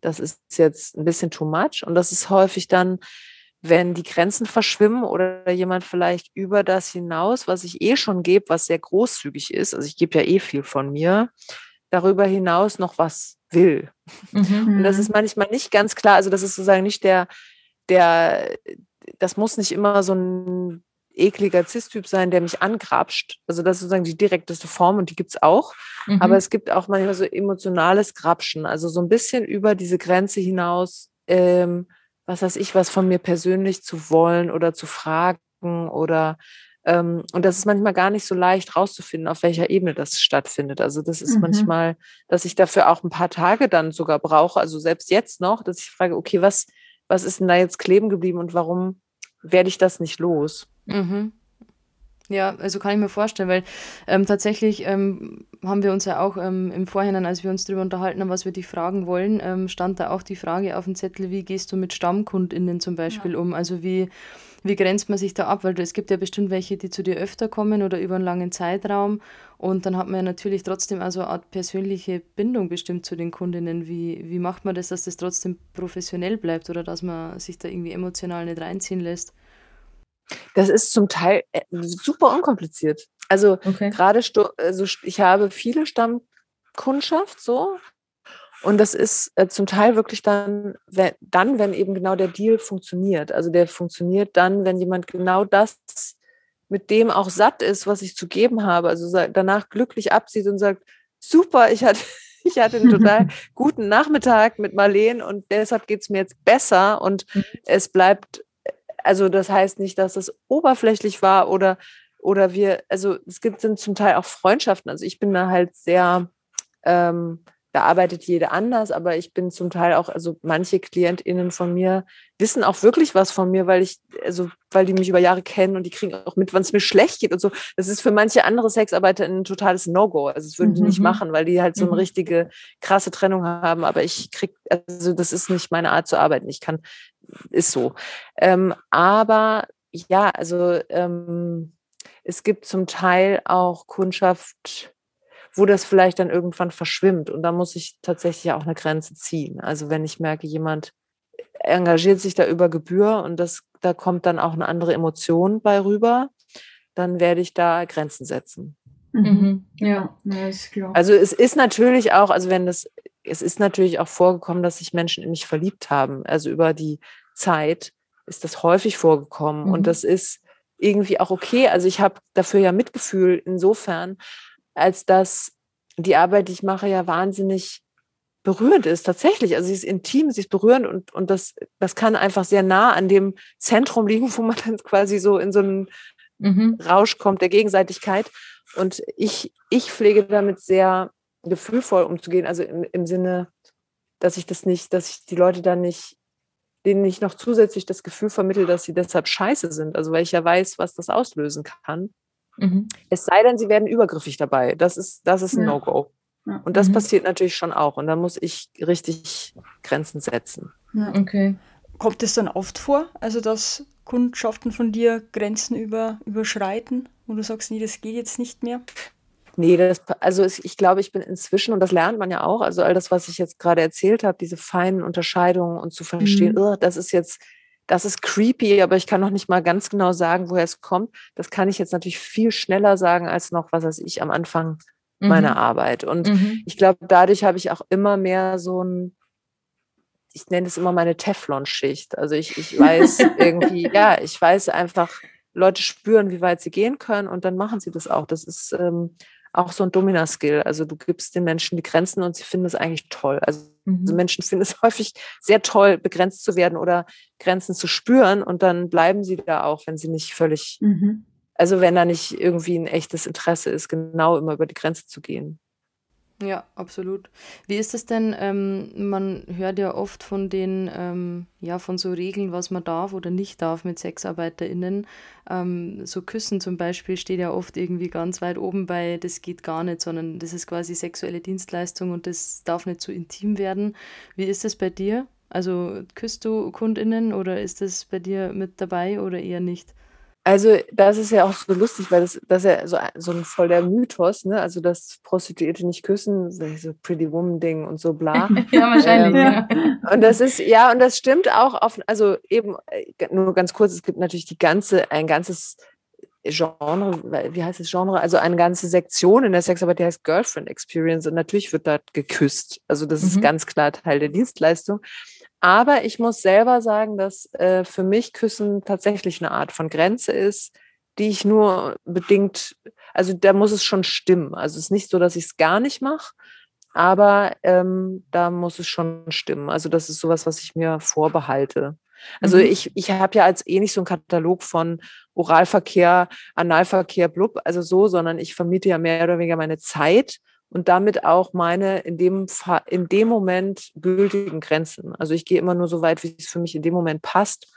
das ist jetzt ein bisschen too much. Und das ist häufig dann, wenn die Grenzen verschwimmen oder jemand vielleicht über das hinaus, was ich eh schon gebe, was sehr großzügig ist, also ich gebe ja eh viel von mir, darüber hinaus noch was will. Mhm. Und das ist manchmal nicht ganz klar. Also das ist sozusagen nicht der, der, das muss nicht immer so ein ekliger Cis-Typ sein, der mich angrapscht. Also das ist sozusagen die direkteste Form und die gibt es auch. Mhm. Aber es gibt auch manchmal so emotionales Grapschen, also so ein bisschen über diese Grenze hinaus, ähm, was weiß ich, was von mir persönlich zu wollen oder zu fragen oder ähm, und das ist manchmal gar nicht so leicht rauszufinden, auf welcher Ebene das stattfindet. Also das ist mhm. manchmal, dass ich dafür auch ein paar Tage dann sogar brauche, also selbst jetzt noch, dass ich frage, okay, was, was ist denn da jetzt kleben geblieben und warum werde ich das nicht los? Mhm. Ja, also kann ich mir vorstellen, weil ähm, tatsächlich ähm, haben wir uns ja auch ähm, im Vorhinein, als wir uns darüber unterhalten haben, was wir dich fragen wollen, ähm, stand da auch die Frage auf dem Zettel, wie gehst du mit StammkundInnen zum Beispiel ja. um? Also wie, wie grenzt man sich da ab? Weil es gibt ja bestimmt welche, die zu dir öfter kommen oder über einen langen Zeitraum und dann hat man ja natürlich trotzdem also eine Art persönliche Bindung bestimmt zu den Kundinnen. Wie, wie macht man das, dass das trotzdem professionell bleibt oder dass man sich da irgendwie emotional nicht reinziehen lässt? Das ist zum Teil äh, super unkompliziert. Also okay. gerade, also ich habe viele Stammkundschaft so und das ist äh, zum Teil wirklich dann, wenn, dann, wenn eben genau der Deal funktioniert. Also der funktioniert dann, wenn jemand genau das mit dem auch satt ist, was ich zu geben habe. Also danach glücklich absieht und sagt, super, ich hatte, ich hatte einen total guten Nachmittag mit Marleen und deshalb geht es mir jetzt besser und mhm. es bleibt also das heißt nicht, dass es oberflächlich war oder, oder wir, also es gibt sind zum Teil auch Freundschaften. Also ich bin da halt sehr, ähm, da arbeitet jeder anders, aber ich bin zum Teil auch, also manche KlientInnen von mir wissen auch wirklich was von mir, weil ich, also weil die mich über Jahre kennen und die kriegen auch mit, wann es mir schlecht geht und so. Das ist für manche andere Sexarbeiter ein totales No-Go. Also das würden mhm. die nicht mhm. machen, weil die halt so eine mhm. richtige krasse Trennung haben. Aber ich krieg, also das ist nicht meine Art zu arbeiten. Ich kann ist so. Ähm, aber ja, also ähm, es gibt zum Teil auch Kundschaft, wo das vielleicht dann irgendwann verschwimmt. Und da muss ich tatsächlich auch eine Grenze ziehen. Also wenn ich merke, jemand engagiert sich da über Gebühr und das, da kommt dann auch eine andere Emotion bei rüber, dann werde ich da Grenzen setzen. Mhm. Ja, ja, ist klar. Also es ist natürlich auch, also wenn das es ist natürlich auch vorgekommen, dass sich Menschen in mich verliebt haben. Also über die Zeit ist das häufig vorgekommen. Mhm. Und das ist irgendwie auch okay. Also ich habe dafür ja Mitgefühl insofern, als dass die Arbeit, die ich mache, ja wahnsinnig berührend ist, tatsächlich. Also sie ist intim, sie ist berührend und, und das, das kann einfach sehr nah an dem Zentrum liegen, wo man dann quasi so in so einen mhm. Rausch kommt der Gegenseitigkeit. Und ich, ich pflege damit sehr gefühlvoll umzugehen, also im, im Sinne, dass ich das nicht, dass ich die Leute dann nicht, denen ich noch zusätzlich das Gefühl vermittle, dass sie deshalb scheiße sind, also weil ich ja weiß, was das auslösen kann. Mhm. Es sei denn, sie werden übergriffig dabei. Das ist, das ist ein ja. No-Go. Ja. Und das mhm. passiert natürlich schon auch. Und da muss ich richtig Grenzen setzen. Ja, okay. Kommt es dann oft vor, also dass Kundschaften von dir Grenzen über, überschreiten, wo du sagst, nee, das geht jetzt nicht mehr? Nee, das, also ich glaube, ich bin inzwischen, und das lernt man ja auch, also all das, was ich jetzt gerade erzählt habe, diese feinen Unterscheidungen und zu verstehen, mhm. oh, das ist jetzt, das ist creepy, aber ich kann noch nicht mal ganz genau sagen, woher es kommt. Das kann ich jetzt natürlich viel schneller sagen als noch, was weiß ich, am Anfang mhm. meiner Arbeit. Und mhm. ich glaube, dadurch habe ich auch immer mehr so ein, ich nenne es immer meine Teflon-Schicht. Also ich, ich weiß irgendwie, ja, ich weiß einfach, Leute spüren, wie weit sie gehen können und dann machen sie das auch. Das ist, ähm, auch so ein Domina-Skill. Also du gibst den Menschen die Grenzen und sie finden es eigentlich toll. Also, mhm. Menschen finden es häufig sehr toll, begrenzt zu werden oder Grenzen zu spüren und dann bleiben sie da auch, wenn sie nicht völlig, mhm. also wenn da nicht irgendwie ein echtes Interesse ist, genau immer über die Grenze zu gehen. Ja, absolut. Wie ist es denn? Ähm, man hört ja oft von den, ähm, ja, von so Regeln, was man darf oder nicht darf mit SexarbeiterInnen. Ähm, so Küssen zum Beispiel steht ja oft irgendwie ganz weit oben bei, das geht gar nicht, sondern das ist quasi sexuelle Dienstleistung und das darf nicht zu intim werden. Wie ist es bei dir? Also küsst du KundInnen oder ist das bei dir mit dabei oder eher nicht? Also, das ist ja auch so lustig, weil das, das ist ja so, so ein voll der Mythos, ne? Also, dass Prostituierte nicht küssen, so Pretty Woman-Ding und so bla. ja, wahrscheinlich, ähm, ja. Und das ist, ja, und das stimmt auch auf, also eben, äh, nur ganz kurz, es gibt natürlich die ganze, ein ganzes Genre, wie heißt das Genre? Also eine ganze Sektion in der Sexarbeit, die heißt Girlfriend Experience und natürlich wird dort geküsst. Also das mhm. ist ganz klar Teil der Dienstleistung. Aber ich muss selber sagen, dass äh, für mich Küssen tatsächlich eine Art von Grenze ist, die ich nur bedingt, also da muss es schon stimmen. Also es ist nicht so, dass ich es gar nicht mache, aber ähm, da muss es schon stimmen. Also das ist sowas, was ich mir vorbehalte. Also mhm. ich, ich habe ja als eh nicht so einen Katalog von Oralverkehr, Analverkehr, blub, also so, sondern ich vermiete ja mehr oder weniger meine Zeit und damit auch meine in dem, in dem Moment gültigen Grenzen. Also ich gehe immer nur so weit, wie es für mich in dem Moment passt.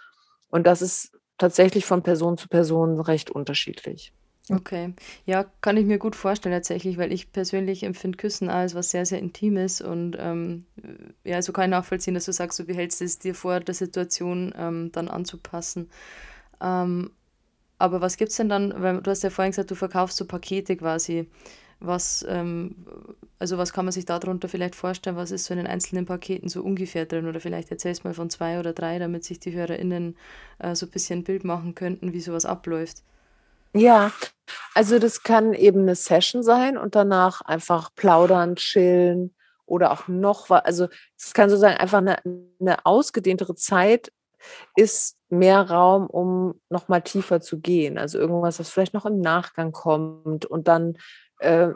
Und das ist tatsächlich von Person zu Person recht unterschiedlich. Okay. Ja, kann ich mir gut vorstellen tatsächlich, weil ich persönlich empfinde Küssen als was sehr, sehr Intimes und ähm, ja, also kann ich nachvollziehen, dass du sagst, du behältst es dir vor, der Situation ähm, dann anzupassen. Ähm, aber was gibt es denn dann, weil du hast ja vorhin gesagt, du verkaufst so Pakete quasi. Was, ähm, also was kann man sich darunter vielleicht vorstellen? Was ist so in den einzelnen Paketen so ungefähr drin? Oder vielleicht erzählst mal von zwei oder drei, damit sich die HörerInnen äh, so ein bisschen ein Bild machen könnten, wie sowas abläuft. Ja, also das kann eben eine Session sein und danach einfach plaudern, chillen oder auch noch was. Also es kann sozusagen einfach eine, eine ausgedehntere Zeit ist mehr Raum, um nochmal tiefer zu gehen. Also irgendwas, was vielleicht noch im Nachgang kommt und dann äh,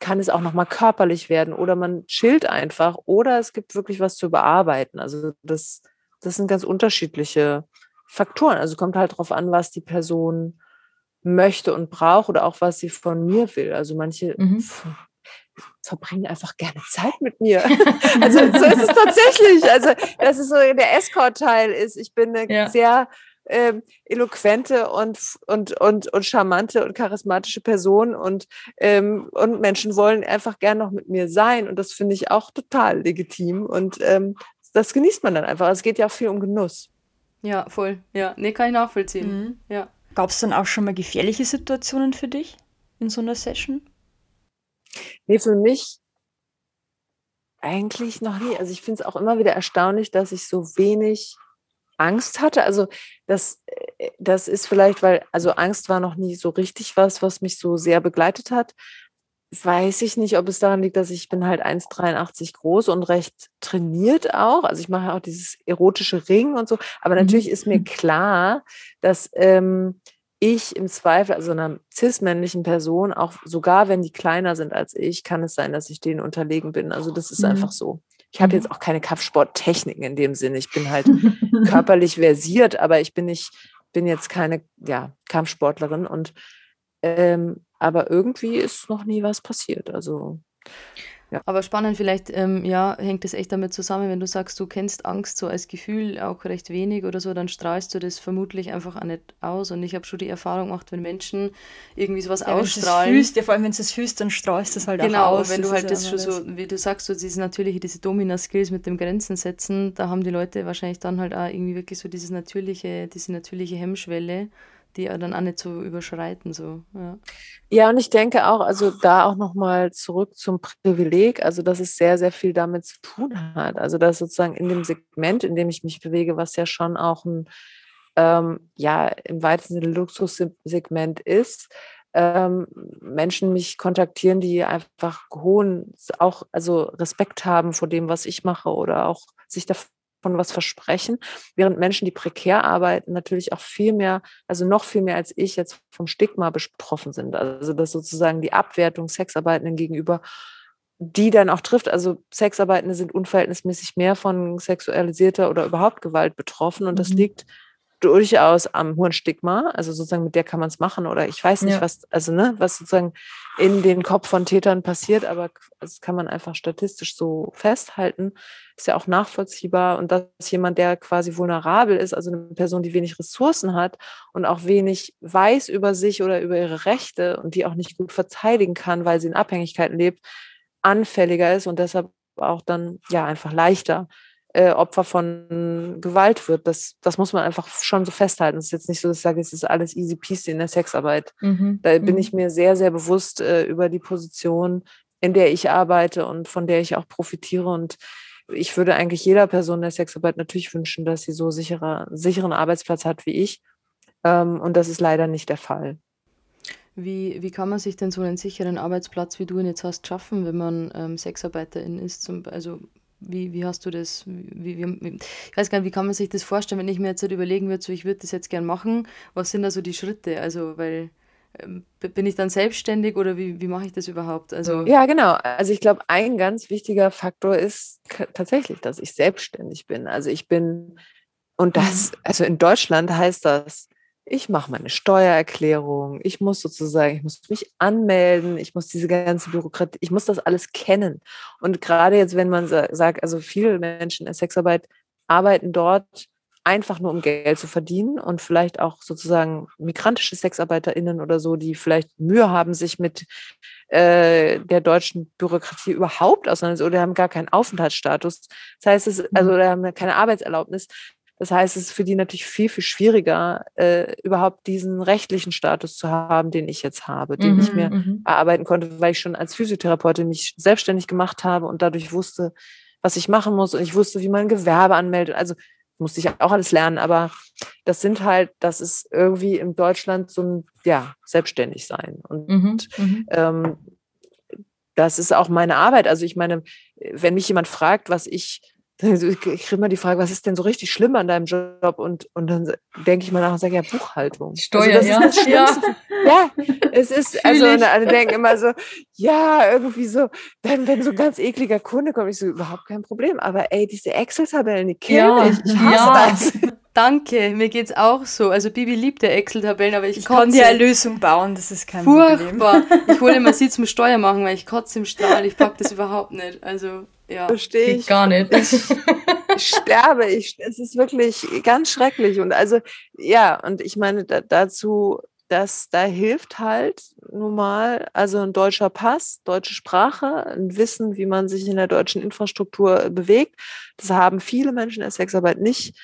kann es auch nochmal körperlich werden oder man chillt einfach oder es gibt wirklich was zu bearbeiten. Also das, das sind ganz unterschiedliche Faktoren. Also kommt halt darauf an, was die Person möchte und braucht oder auch was sie von mir will. Also manche mhm. verbringen einfach gerne Zeit mit mir. also so ist es tatsächlich. Also das ist so der Escort-Teil ist. Ich bin eine ja. sehr ähm, eloquente und, und, und, und charmante und charismatische Person und, ähm, und Menschen wollen einfach gern noch mit mir sein und das finde ich auch total legitim und ähm, das genießt man dann einfach. Es geht ja auch viel um Genuss. Ja, voll. Ja, nee, kann ich nachvollziehen. Mhm. Ja. Gab es dann auch schon mal gefährliche Situationen für dich in so einer Session? Nee, für mich eigentlich noch nie. Also ich finde es auch immer wieder erstaunlich, dass ich so wenig Angst hatte. Also das, äh, das ist vielleicht, weil, also Angst war noch nie so richtig was, was mich so sehr begleitet hat weiß ich nicht, ob es daran liegt, dass ich bin halt 1,83 groß und recht trainiert auch. Also ich mache auch dieses erotische Ring und so. Aber mhm. natürlich ist mir klar, dass ähm, ich im Zweifel, also einer cis-männlichen Person, auch sogar wenn die kleiner sind als ich, kann es sein, dass ich denen unterlegen bin. Also das ist mhm. einfach so. Ich habe mhm. jetzt auch keine Kampfsporttechniken in dem Sinne. Ich bin halt körperlich versiert, aber ich bin nicht, bin jetzt keine ja, Kampfsportlerin und ähm, aber irgendwie ist noch nie was passiert. Also ja. Aber spannend, vielleicht ähm, ja, hängt das echt damit zusammen, wenn du sagst, du kennst Angst so als Gefühl auch recht wenig oder so, dann strahlst du das vermutlich einfach auch nicht aus. Und ich habe schon die Erfahrung gemacht, wenn Menschen irgendwie sowas ja, ausstrahlen. Fühlst, ja, vor allem wenn du es fühlst, dann strahlst du es halt genau, auch aus. Genau, wenn du halt das schon so, wie du sagst, so diese natürliche, diese Domina-Skills mit dem Grenzen setzen, da haben die Leute wahrscheinlich dann halt auch irgendwie wirklich so dieses natürliche, diese natürliche Hemmschwelle die dann auch nicht zu überschreiten. So. Ja. ja, und ich denke auch, also da auch nochmal zurück zum Privileg, also dass es sehr, sehr viel damit zu tun hat. Also dass sozusagen in dem Segment, in dem ich mich bewege, was ja schon auch ein, ähm, ja, im weitesten Sinne Luxussegment ist, ähm, Menschen mich kontaktieren, die einfach hohen, auch also Respekt haben vor dem, was ich mache oder auch sich dafür was versprechen, während Menschen, die prekär arbeiten, natürlich auch viel mehr, also noch viel mehr als ich jetzt vom Stigma betroffen sind. Also dass sozusagen die Abwertung Sexarbeitenden gegenüber die dann auch trifft. Also Sexarbeitende sind unverhältnismäßig mehr von sexualisierter oder überhaupt Gewalt betroffen und mhm. das liegt durchaus am hohen Stigma, also sozusagen mit der kann man es machen oder ich weiß nicht, ja. was, also ne, was sozusagen in den Kopf von Tätern passiert, aber das kann man einfach statistisch so festhalten, ist ja auch nachvollziehbar. Und dass jemand, der quasi vulnerabel ist, also eine Person, die wenig Ressourcen hat und auch wenig weiß über sich oder über ihre Rechte und die auch nicht gut verteidigen kann, weil sie in Abhängigkeiten lebt, anfälliger ist und deshalb auch dann ja einfach leichter äh, Opfer von Gewalt wird. Das, das muss man einfach schon so festhalten. Es ist jetzt nicht so, dass ich sage, es ist alles easy peasy in der Sexarbeit. Mhm. Da bin mhm. ich mir sehr, sehr bewusst äh, über die Position, in der ich arbeite und von der ich auch profitiere. Und ich würde eigentlich jeder Person der Sexarbeit natürlich wünschen, dass sie so sicherer, sicheren Arbeitsplatz hat wie ich. Ähm, und das ist leider nicht der Fall. Wie, wie kann man sich denn so einen sicheren Arbeitsplatz, wie du ihn jetzt hast, schaffen, wenn man ähm, Sexarbeiterin ist? Zum, also wie, wie hast du das? Wie, wie, ich weiß gar nicht, wie kann man sich das vorstellen, wenn ich mir jetzt halt überlegen würde, so ich würde das jetzt gern machen, was sind da so die Schritte? Also, weil ähm, bin ich dann selbstständig oder wie, wie mache ich das überhaupt? Also ja, genau. Also ich glaube, ein ganz wichtiger Faktor ist tatsächlich, dass ich selbstständig bin. Also ich bin, und das, mhm. also in Deutschland heißt das, ich mache meine Steuererklärung, ich muss sozusagen, ich muss mich anmelden, ich muss diese ganze Bürokratie, ich muss das alles kennen. Und gerade jetzt, wenn man sagt, also viele Menschen in Sexarbeit arbeiten dort einfach nur um Geld zu verdienen und vielleicht auch sozusagen migrantische SexarbeiterInnen oder so, die vielleicht Mühe haben, sich mit äh, der deutschen Bürokratie überhaupt auseinanderzusetzen oder haben gar keinen Aufenthaltsstatus. Das heißt, es, also mhm. oder haben keine Arbeitserlaubnis. Das heißt, es ist für die natürlich viel, viel schwieriger, äh, überhaupt diesen rechtlichen Status zu haben, den ich jetzt habe, den mhm, ich mir mhm. erarbeiten konnte, weil ich schon als Physiotherapeutin mich selbstständig gemacht habe und dadurch wusste, was ich machen muss und ich wusste, wie man ein Gewerbe anmeldet. Also musste ich auch alles lernen, aber das sind halt, das ist irgendwie in Deutschland so ein, ja, selbstständig sein. Und mhm, mhm. ähm, das ist auch meine Arbeit. Also ich meine, wenn mich jemand fragt, was ich ich kriege immer die Frage, was ist denn so richtig schlimm an deinem Job? Und, und dann denke ich mal nach und sage, ja, Buchhaltung. Also Steuer, also ja. ja. ja. es ist, also alle denken immer so, ja, irgendwie so, wenn, wenn so ein ganz ekliger Kunde kommt, ich so, überhaupt kein Problem. Aber ey, diese Excel-Tabellen, die killen ja. mich. Ich hasse ja. das. Danke, mir geht's auch so. Also Bibi liebt ja Excel-Tabellen, aber ich, ich kann dir eine Lösung bauen, das ist kein furchtbar. Problem. Ich hole immer sie zum Steuer machen, weil ich kotze im Strahl, ich pack das überhaupt nicht. Also ja. Verstehe ich. Gar nicht. Ich, sterbe. Ich, es ist wirklich ganz schrecklich. Und also, ja, und ich meine, da, dazu, dass da hilft halt normal, also ein deutscher Pass, deutsche Sprache, ein Wissen, wie man sich in der deutschen Infrastruktur bewegt. Das haben viele Menschen in der Sexarbeit nicht.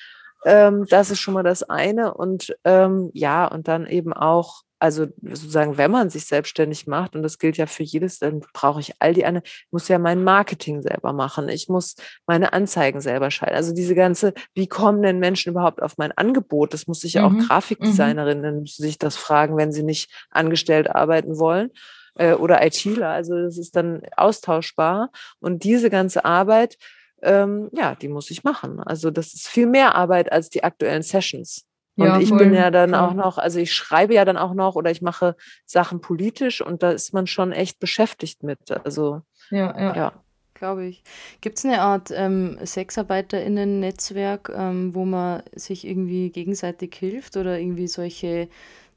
Ähm, das ist schon mal das eine. Und ähm, ja, und dann eben auch also sozusagen, wenn man sich selbstständig macht, und das gilt ja für jedes, dann brauche ich all die anderen, ich muss ja mein Marketing selber machen, ich muss meine Anzeigen selber schalten. Also diese ganze, wie kommen denn Menschen überhaupt auf mein Angebot? Das muss sich ja mhm. auch Grafikdesignerinnen mhm. sich das fragen, wenn sie nicht angestellt arbeiten wollen äh, oder ITler. Also das ist dann austauschbar. Und diese ganze Arbeit, ähm, ja, die muss ich machen. Also das ist viel mehr Arbeit als die aktuellen Sessions. Und ja, ich voll, bin ja dann voll. auch noch, also ich schreibe ja dann auch noch oder ich mache Sachen politisch und da ist man schon echt beschäftigt mit. Also ja, ja. ja. Glaube ich. Gibt es eine Art ähm, SexarbeiterInnen-Netzwerk, ähm, wo man sich irgendwie gegenseitig hilft oder irgendwie solche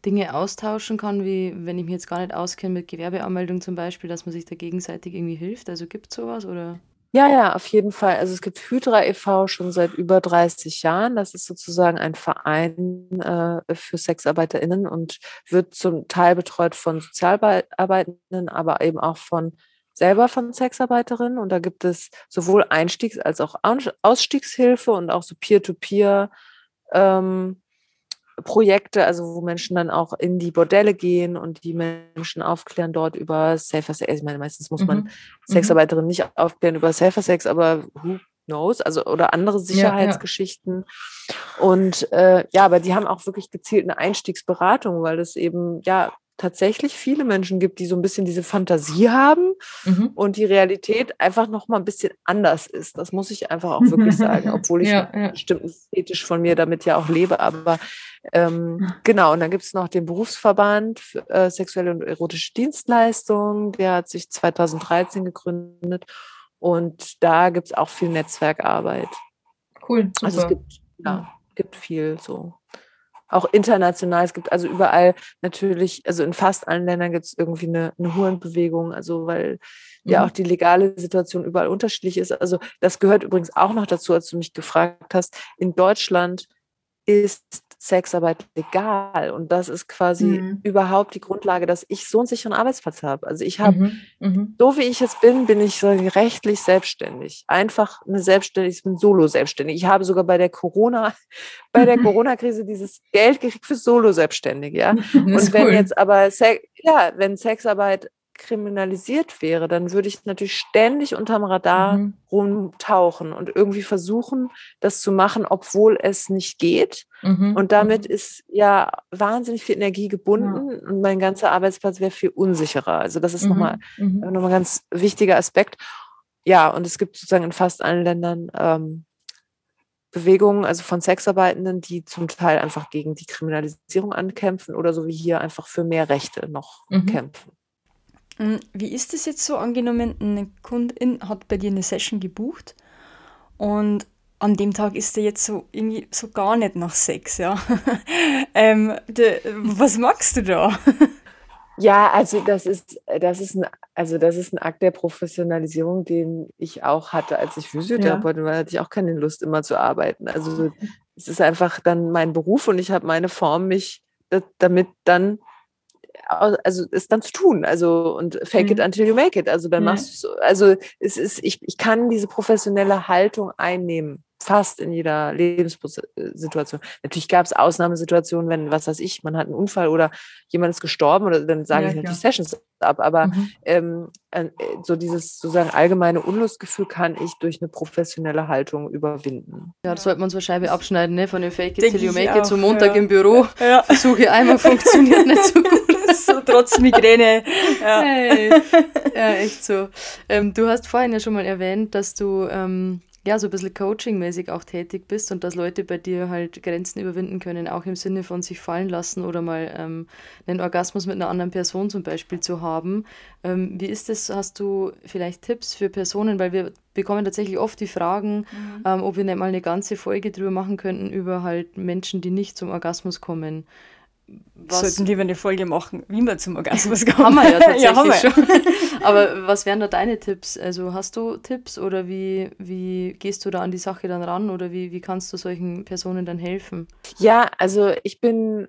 Dinge austauschen kann, wie wenn ich mich jetzt gar nicht auskenne mit Gewerbeanmeldung zum Beispiel, dass man sich da gegenseitig irgendwie hilft? Also gibt es sowas oder? Ja, ja, auf jeden Fall. Also es gibt Hydra e.V. schon seit über 30 Jahren. Das ist sozusagen ein Verein äh, für SexarbeiterInnen und wird zum Teil betreut von Sozialarbeitenden, aber eben auch von selber von Sexarbeiterinnen. Und da gibt es sowohl Einstiegs- als auch Ausstiegshilfe und auch so Peer-to-Peer. -Peer, ähm, Projekte, also wo Menschen dann auch in die Bordelle gehen und die Menschen aufklären dort über Safer Sex. Ich meine, meistens muss man mhm. Sexarbeiterinnen nicht aufklären über Safer Sex, aber who knows, also oder andere Sicherheitsgeschichten. Ja, ja. Und äh, ja, aber die haben auch wirklich gezielt eine Einstiegsberatung, weil das eben ja tatsächlich viele Menschen gibt, die so ein bisschen diese Fantasie haben mhm. und die Realität einfach noch mal ein bisschen anders ist. Das muss ich einfach auch wirklich sagen, obwohl ich ja, ja. bestimmt ethisch von mir damit ja auch lebe. Aber ähm, genau, und dann gibt es noch den Berufsverband für äh, sexuelle und erotische Dienstleistungen. Der hat sich 2013 gegründet und da gibt es auch viel Netzwerkarbeit. Cool. Super. Also es gibt, ja, gibt viel so auch international. Es gibt also überall natürlich, also in fast allen Ländern gibt es irgendwie eine, eine Hurenbewegung, also weil mhm. ja auch die legale Situation überall unterschiedlich ist. Also das gehört übrigens auch noch dazu, als du mich gefragt hast. In Deutschland ist Sexarbeit legal. Und das ist quasi mhm. überhaupt die Grundlage, dass ich so einen sicheren Arbeitsplatz habe. Also ich habe, mhm. mhm. so wie ich jetzt bin, bin ich so rechtlich selbstständig. Einfach eine Selbstständigkeit, ich bin solo selbstständig. Ich habe sogar bei der Corona, bei der Corona-Krise dieses Geld gekriegt für Solo-Selbstständige, ja. Und wenn cool. jetzt aber, ja, wenn Sexarbeit kriminalisiert wäre, dann würde ich natürlich ständig unterm Radar mhm. rumtauchen und irgendwie versuchen, das zu machen, obwohl es nicht geht. Mhm. Und damit ist ja wahnsinnig viel Energie gebunden ja. und mein ganzer Arbeitsplatz wäre viel unsicherer. Also das ist mhm. nochmal mhm. noch ein ganz wichtiger Aspekt. ja, und es gibt sozusagen in fast allen Ländern ähm, Bewegungen, also von Sexarbeitenden, die zum Teil einfach gegen die Kriminalisierung ankämpfen oder so wie hier einfach für mehr Rechte noch mhm. kämpfen. Hm, wie ist es jetzt so angenommen, eine Kundin hat bei dir eine Session gebucht und an dem Tag ist er jetzt so irgendwie so gar nicht nach Sex, ja. ähm, de, was magst du da? Ja, also das ist, das ist ein, also das ist ein Akt der Professionalisierung, den ich auch hatte, als ich Physiotherapeutin ja. war, hatte ich auch keine Lust, immer zu arbeiten. Also es ist einfach dann mein Beruf und ich habe meine Form, mich damit dann also es dann zu tun, also und fake mhm. it until you make it. Also dann ja. machst du also es ist, ich, ich kann diese professionelle Haltung einnehmen fast in jeder Lebenssituation. Natürlich gab es Ausnahmesituationen, wenn, was weiß ich, man hat einen Unfall oder jemand ist gestorben oder dann sage ja, ich natürlich Sessions ab. Aber mhm. ähm, äh, so dieses sozusagen allgemeine Unlustgefühl kann ich durch eine professionelle Haltung überwinden. Ja, das sollte man so Scheibe abschneiden, ne? Von dem Fake it till you make it zum Montag ja. im Büro. Ja. Versuche einmal funktioniert nicht so gut. So trotz Migräne. Ja, hey. ja echt so. Ähm, du hast vorhin ja schon mal erwähnt, dass du ähm, ja, so ein bisschen coachingmäßig auch tätig bist und dass Leute bei dir halt Grenzen überwinden können, auch im Sinne von sich fallen lassen oder mal ähm, einen Orgasmus mit einer anderen Person zum Beispiel zu haben. Ähm, wie ist das? Hast du vielleicht Tipps für Personen? Weil wir bekommen tatsächlich oft die Fragen, mhm. ähm, ob wir nicht mal eine ganze Folge drüber machen könnten, über halt Menschen, die nicht zum Orgasmus kommen was sollten lieber eine Folge machen, wie man zum Orgasmus kommt. haben wir ja tatsächlich ja, wir. schon. Aber was wären da deine Tipps? Also hast du Tipps oder wie, wie gehst du da an die Sache dann ran oder wie, wie kannst du solchen Personen dann helfen? Ja, also ich bin,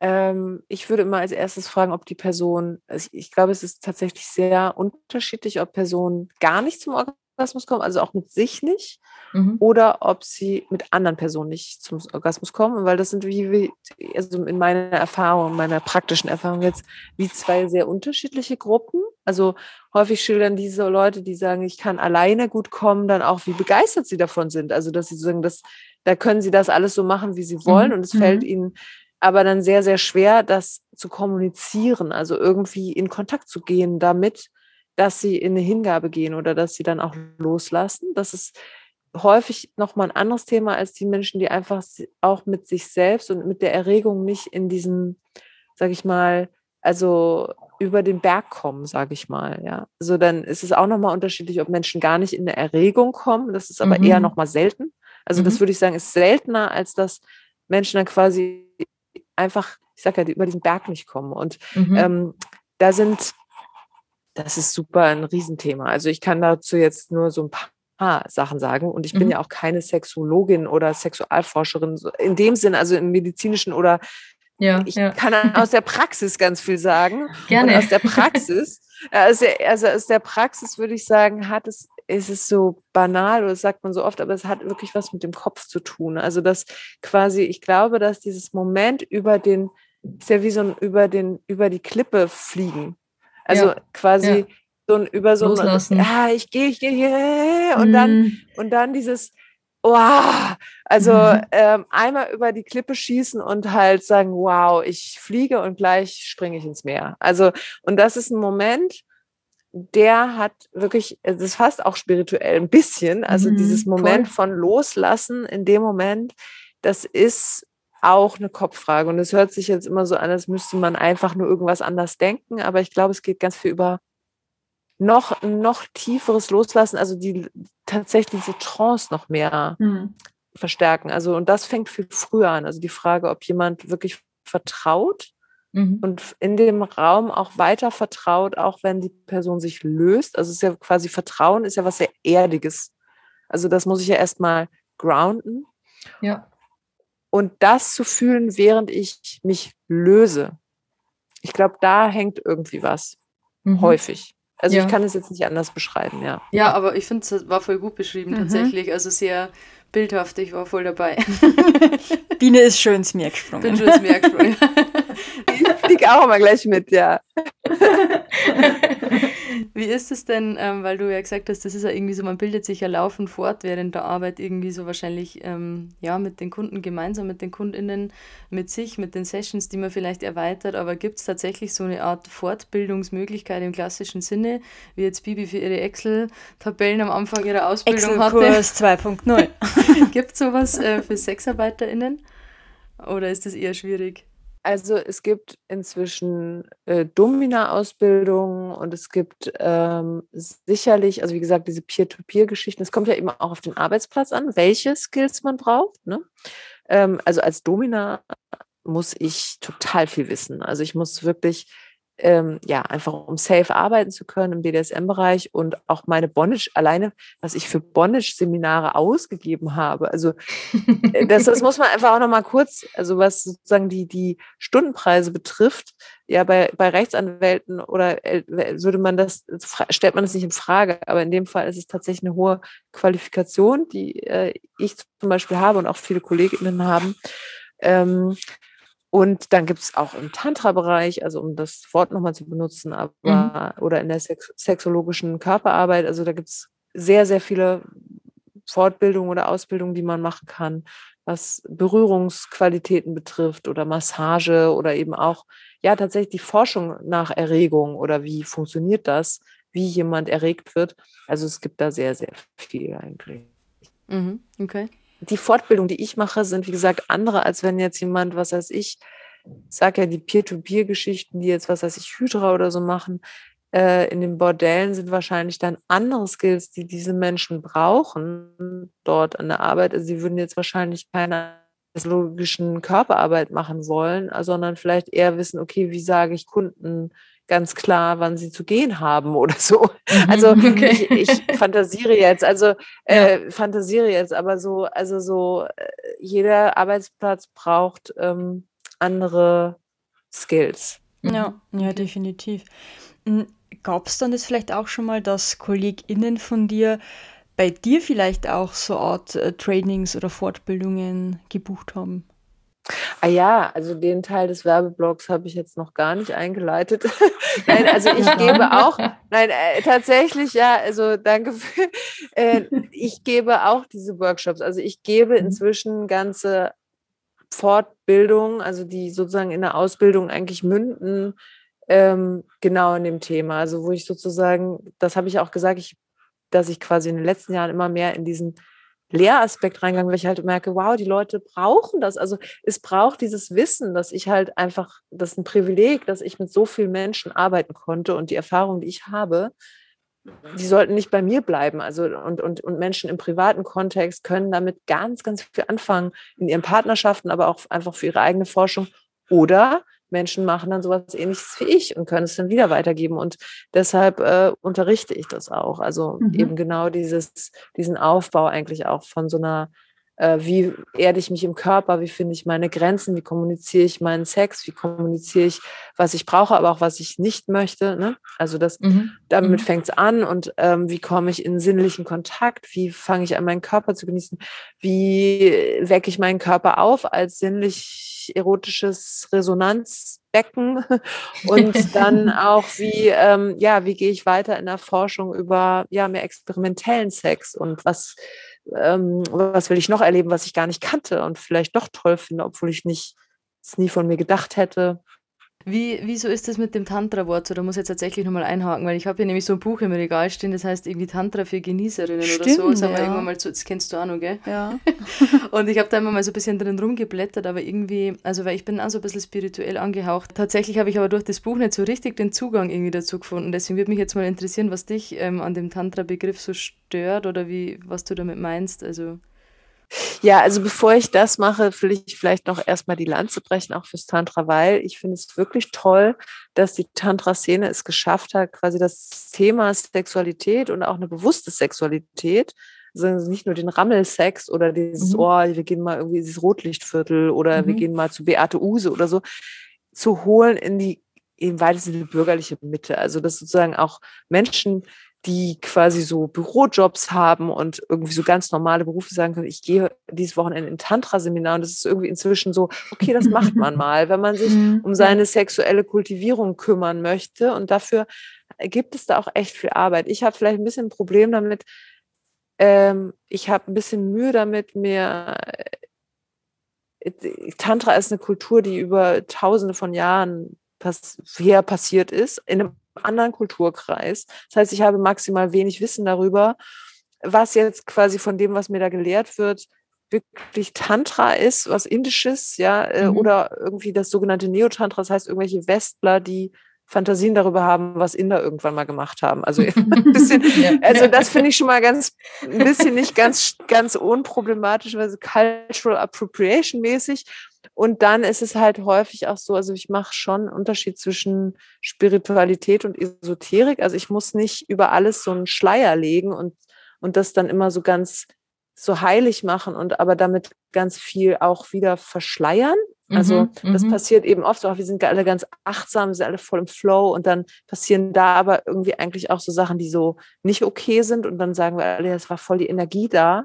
ähm, ich würde immer als erstes fragen, ob die Person, also ich, ich glaube, es ist tatsächlich sehr unterschiedlich, ob Personen gar nicht zum Orgasmus Orgasmus kommen, also auch mit sich nicht, mhm. oder ob sie mit anderen Personen nicht zum Orgasmus kommen, weil das sind wie, also in meiner Erfahrung, meiner praktischen Erfahrung jetzt, wie zwei sehr unterschiedliche Gruppen. Also häufig schildern diese Leute, die sagen, ich kann alleine gut kommen, dann auch, wie begeistert sie davon sind. Also, dass sie sagen, das, da können sie das alles so machen, wie sie wollen, mhm. und es fällt mhm. ihnen aber dann sehr, sehr schwer, das zu kommunizieren, also irgendwie in Kontakt zu gehen damit dass sie in eine Hingabe gehen oder dass sie dann auch loslassen. Das ist häufig nochmal ein anderes Thema als die Menschen, die einfach auch mit sich selbst und mit der Erregung nicht in diesen, sag ich mal, also über den Berg kommen, sage ich mal. Ja, also dann ist es auch nochmal unterschiedlich, ob Menschen gar nicht in eine Erregung kommen. Das ist aber mhm. eher nochmal selten. Also mhm. das würde ich sagen, ist seltener, als dass Menschen dann quasi einfach, ich sage ja, über diesen Berg nicht kommen. Und mhm. ähm, da sind das ist super ein Riesenthema. Also ich kann dazu jetzt nur so ein paar Sachen sagen. Und ich bin mhm. ja auch keine Sexologin oder Sexualforscherin in dem Sinn, also im medizinischen oder ja, ich ja. kann aus der Praxis ganz viel sagen. Gerne. Und aus der Praxis, also, also aus der Praxis würde ich sagen, hat es, ist es so banal oder das sagt man so oft, aber es hat wirklich was mit dem Kopf zu tun. Also das quasi, ich glaube, dass dieses Moment über den, ist ja wie so ein über den, über die Klippe fliegen. Also ja. quasi ja. so ein über so ein, ah, ich gehe, ich gehe hier und mhm. dann und dann dieses wow, also mhm. ähm, einmal über die Klippe schießen und halt sagen, wow, ich fliege und gleich springe ich ins Meer. Also und das ist ein Moment, der hat wirklich, das ist fast auch spirituell ein bisschen, also mhm, dieses Moment voll. von Loslassen in dem Moment, das ist auch eine Kopffrage. Und es hört sich jetzt immer so an, als müsste man einfach nur irgendwas anders denken. Aber ich glaube, es geht ganz viel über noch, noch tieferes Loslassen, also die tatsächlich diese Trance noch mehr mhm. verstärken. Also, und das fängt viel früher an. Also die Frage, ob jemand wirklich vertraut mhm. und in dem Raum auch weiter vertraut, auch wenn die Person sich löst. Also es ist ja quasi Vertrauen ist ja was sehr Erdiges. Also das muss ich ja erstmal grounden. Ja. Und das zu fühlen, während ich mich löse. Ich glaube, da hängt irgendwie was. Mhm. Häufig. Also ja. ich kann es jetzt nicht anders beschreiben, ja. Ja, aber ich finde, es war voll gut beschrieben mhm. tatsächlich. Also sehr bildhaft, ich war voll dabei. Biene ist schön zu mir gesprungen. Bin schön zu mir gesprungen. ich fliege auch mal gleich mit, ja. Wie ist es denn, ähm, weil du ja gesagt hast, das ist ja irgendwie so, man bildet sich ja laufend fort während der Arbeit irgendwie so wahrscheinlich ähm, ja mit den Kunden gemeinsam, mit den KundInnen, mit sich, mit den Sessions, die man vielleicht erweitert, aber gibt es tatsächlich so eine Art Fortbildungsmöglichkeit im klassischen Sinne, wie jetzt Bibi für ihre Excel-Tabellen am Anfang ihrer Ausbildung hatte? Excel-Kurs 2.0. gibt es sowas äh, für SexarbeiterInnen oder ist das eher schwierig? Also es gibt inzwischen äh, Domina-Ausbildungen und es gibt ähm, sicherlich, also wie gesagt, diese Peer-to-Peer-Geschichten. Es kommt ja eben auch auf den Arbeitsplatz an, welche Skills man braucht. Ne? Ähm, also als Domina muss ich total viel wissen. Also ich muss wirklich ähm, ja, einfach um safe arbeiten zu können im BDSM-Bereich und auch meine Bondage, alleine, was ich für Bondage-Seminare ausgegeben habe. Also äh, das, das muss man einfach auch nochmal kurz, also was sozusagen die, die Stundenpreise betrifft, ja, bei, bei Rechtsanwälten oder äh, würde man das, stellt man das nicht in Frage, aber in dem Fall ist es tatsächlich eine hohe Qualifikation, die äh, ich zum Beispiel habe und auch viele Kolleginnen haben. Ähm, und dann gibt es auch im Tantra-Bereich, also um das Wort nochmal zu benutzen, aber mhm. oder in der sex sexologischen Körperarbeit, also da gibt es sehr, sehr viele Fortbildungen oder Ausbildungen, die man machen kann, was Berührungsqualitäten betrifft oder Massage oder eben auch, ja, tatsächlich die Forschung nach Erregung oder wie funktioniert das, wie jemand erregt wird. Also es gibt da sehr, sehr viel eigentlich. Mhm. Okay die Fortbildung, die ich mache, sind wie gesagt andere, als wenn jetzt jemand, was weiß ich, sag ja die Peer-to-Peer-Geschichten, die jetzt, was weiß ich, Hydra oder so machen, äh, in den Bordellen sind wahrscheinlich dann andere Skills, die diese Menschen brauchen dort an der Arbeit. Also sie würden jetzt wahrscheinlich keine logischen Körperarbeit machen wollen, sondern vielleicht eher wissen, okay, wie sage ich Kunden ganz klar, wann sie zu gehen haben oder so. Mhm, also okay. ich, ich, fantasiere jetzt, also äh, fantasiere jetzt, aber so, also so, äh, jeder Arbeitsplatz braucht ähm, andere Skills. Ja, mhm. ja, definitiv. Hm, Gab es dann das vielleicht auch schon mal, dass KollegInnen von dir bei dir vielleicht auch so Art äh, Trainings oder Fortbildungen gebucht haben? Ah ja, also den Teil des Werbeblogs habe ich jetzt noch gar nicht eingeleitet. nein, also ich gebe auch, nein, äh, tatsächlich, ja, also danke für, äh, ich gebe auch diese Workshops. Also ich gebe mhm. inzwischen ganze Fortbildungen, also die sozusagen in der Ausbildung eigentlich münden, ähm, genau in dem Thema. Also wo ich sozusagen, das habe ich auch gesagt, ich, dass ich quasi in den letzten Jahren immer mehr in diesen Lehraspekt reingegangen, weil ich halt merke, wow, die Leute brauchen das. Also es braucht dieses Wissen, dass ich halt einfach, das ist ein Privileg, dass ich mit so vielen Menschen arbeiten konnte und die Erfahrung, die ich habe, die sollten nicht bei mir bleiben. Also und, und, und Menschen im privaten Kontext können damit ganz, ganz viel anfangen in ihren Partnerschaften, aber auch einfach für ihre eigene Forschung. Oder Menschen machen dann sowas ähnliches wie ich und können es dann wieder weitergeben. Und deshalb äh, unterrichte ich das auch. Also mhm. eben genau dieses, diesen Aufbau eigentlich auch von so einer wie erde ich mich im Körper, wie finde ich meine Grenzen, wie kommuniziere ich meinen Sex, wie kommuniziere ich, was ich brauche, aber auch was ich nicht möchte. Ne? Also das, mhm. damit mhm. fängt es an und ähm, wie komme ich in sinnlichen Kontakt, wie fange ich an, meinen Körper zu genießen, wie wecke ich meinen Körper auf als sinnlich erotisches Resonanzbecken und dann auch wie ähm, ja wie gehe ich weiter in der Forschung über ja mehr experimentellen Sex und was ähm, was will ich noch erleben, was ich gar nicht kannte und vielleicht doch toll finde, obwohl ich nicht es nie von mir gedacht hätte. Wie, wieso ist das mit dem Tantra-Wort so? Da muss ich jetzt tatsächlich nochmal einhaken, weil ich habe hier nämlich so ein Buch im Regal stehen, das heißt irgendwie Tantra für Genießerinnen Stimmt, oder so. Das, haben wir ja. irgendwann mal so, das kennst du auch noch, gell? Ja. und ich habe da immer mal so ein bisschen drin rumgeblättert, aber irgendwie, also weil ich bin auch so ein bisschen spirituell angehaucht. Tatsächlich habe ich aber durch das Buch nicht so richtig den Zugang irgendwie dazu gefunden. Deswegen würde mich jetzt mal interessieren, was dich ähm, an dem Tantra-Begriff so stört oder wie, was du damit meinst. Also. Ja, also bevor ich das mache, will ich vielleicht noch erstmal die Lanze brechen, auch fürs Tantra, weil ich finde es wirklich toll, dass die Tantra-Szene es geschafft hat, quasi das Thema Sexualität und auch eine bewusste Sexualität, also nicht nur den Rammelsex oder dieses, mhm. oh, wir gehen mal irgendwie dieses Rotlichtviertel oder mhm. wir gehen mal zu Beate Use oder so, zu holen in die im weitesten Sinne bürgerliche Mitte. Also dass sozusagen auch Menschen die quasi so Bürojobs haben und irgendwie so ganz normale Berufe sagen können, ich gehe dieses Wochenende in Tantra-Seminar und das ist irgendwie inzwischen so, okay, das macht man mal, wenn man sich mhm. um seine sexuelle Kultivierung kümmern möchte und dafür gibt es da auch echt viel Arbeit. Ich habe vielleicht ein bisschen ein Problem damit, ähm, ich habe ein bisschen Mühe damit, mir äh, Tantra ist eine Kultur, die über tausende von Jahren pass her passiert ist, in einem anderen Kulturkreis. Das heißt, ich habe maximal wenig Wissen darüber, was jetzt quasi von dem, was mir da gelehrt wird, wirklich Tantra ist, was Indisches, ja, äh, mhm. oder irgendwie das sogenannte Neotantra, das heißt irgendwelche Westler, die Fantasien darüber haben, was Inder irgendwann mal gemacht haben. Also ein bisschen, also das finde ich schon mal ganz ein bisschen nicht ganz ganz unproblematisch, weil so cultural appropriation mäßig. Und dann ist es halt häufig auch so, also ich mache schon einen Unterschied zwischen Spiritualität und Esoterik. Also ich muss nicht über alles so einen Schleier legen und, und das dann immer so ganz so heilig machen und aber damit ganz viel auch wieder verschleiern. Also mhm, das mhm. passiert eben oft, auch wir sind alle ganz achtsam, wir sind alle voll im Flow und dann passieren da aber irgendwie eigentlich auch so Sachen, die so nicht okay sind und dann sagen wir alle, es war voll die Energie da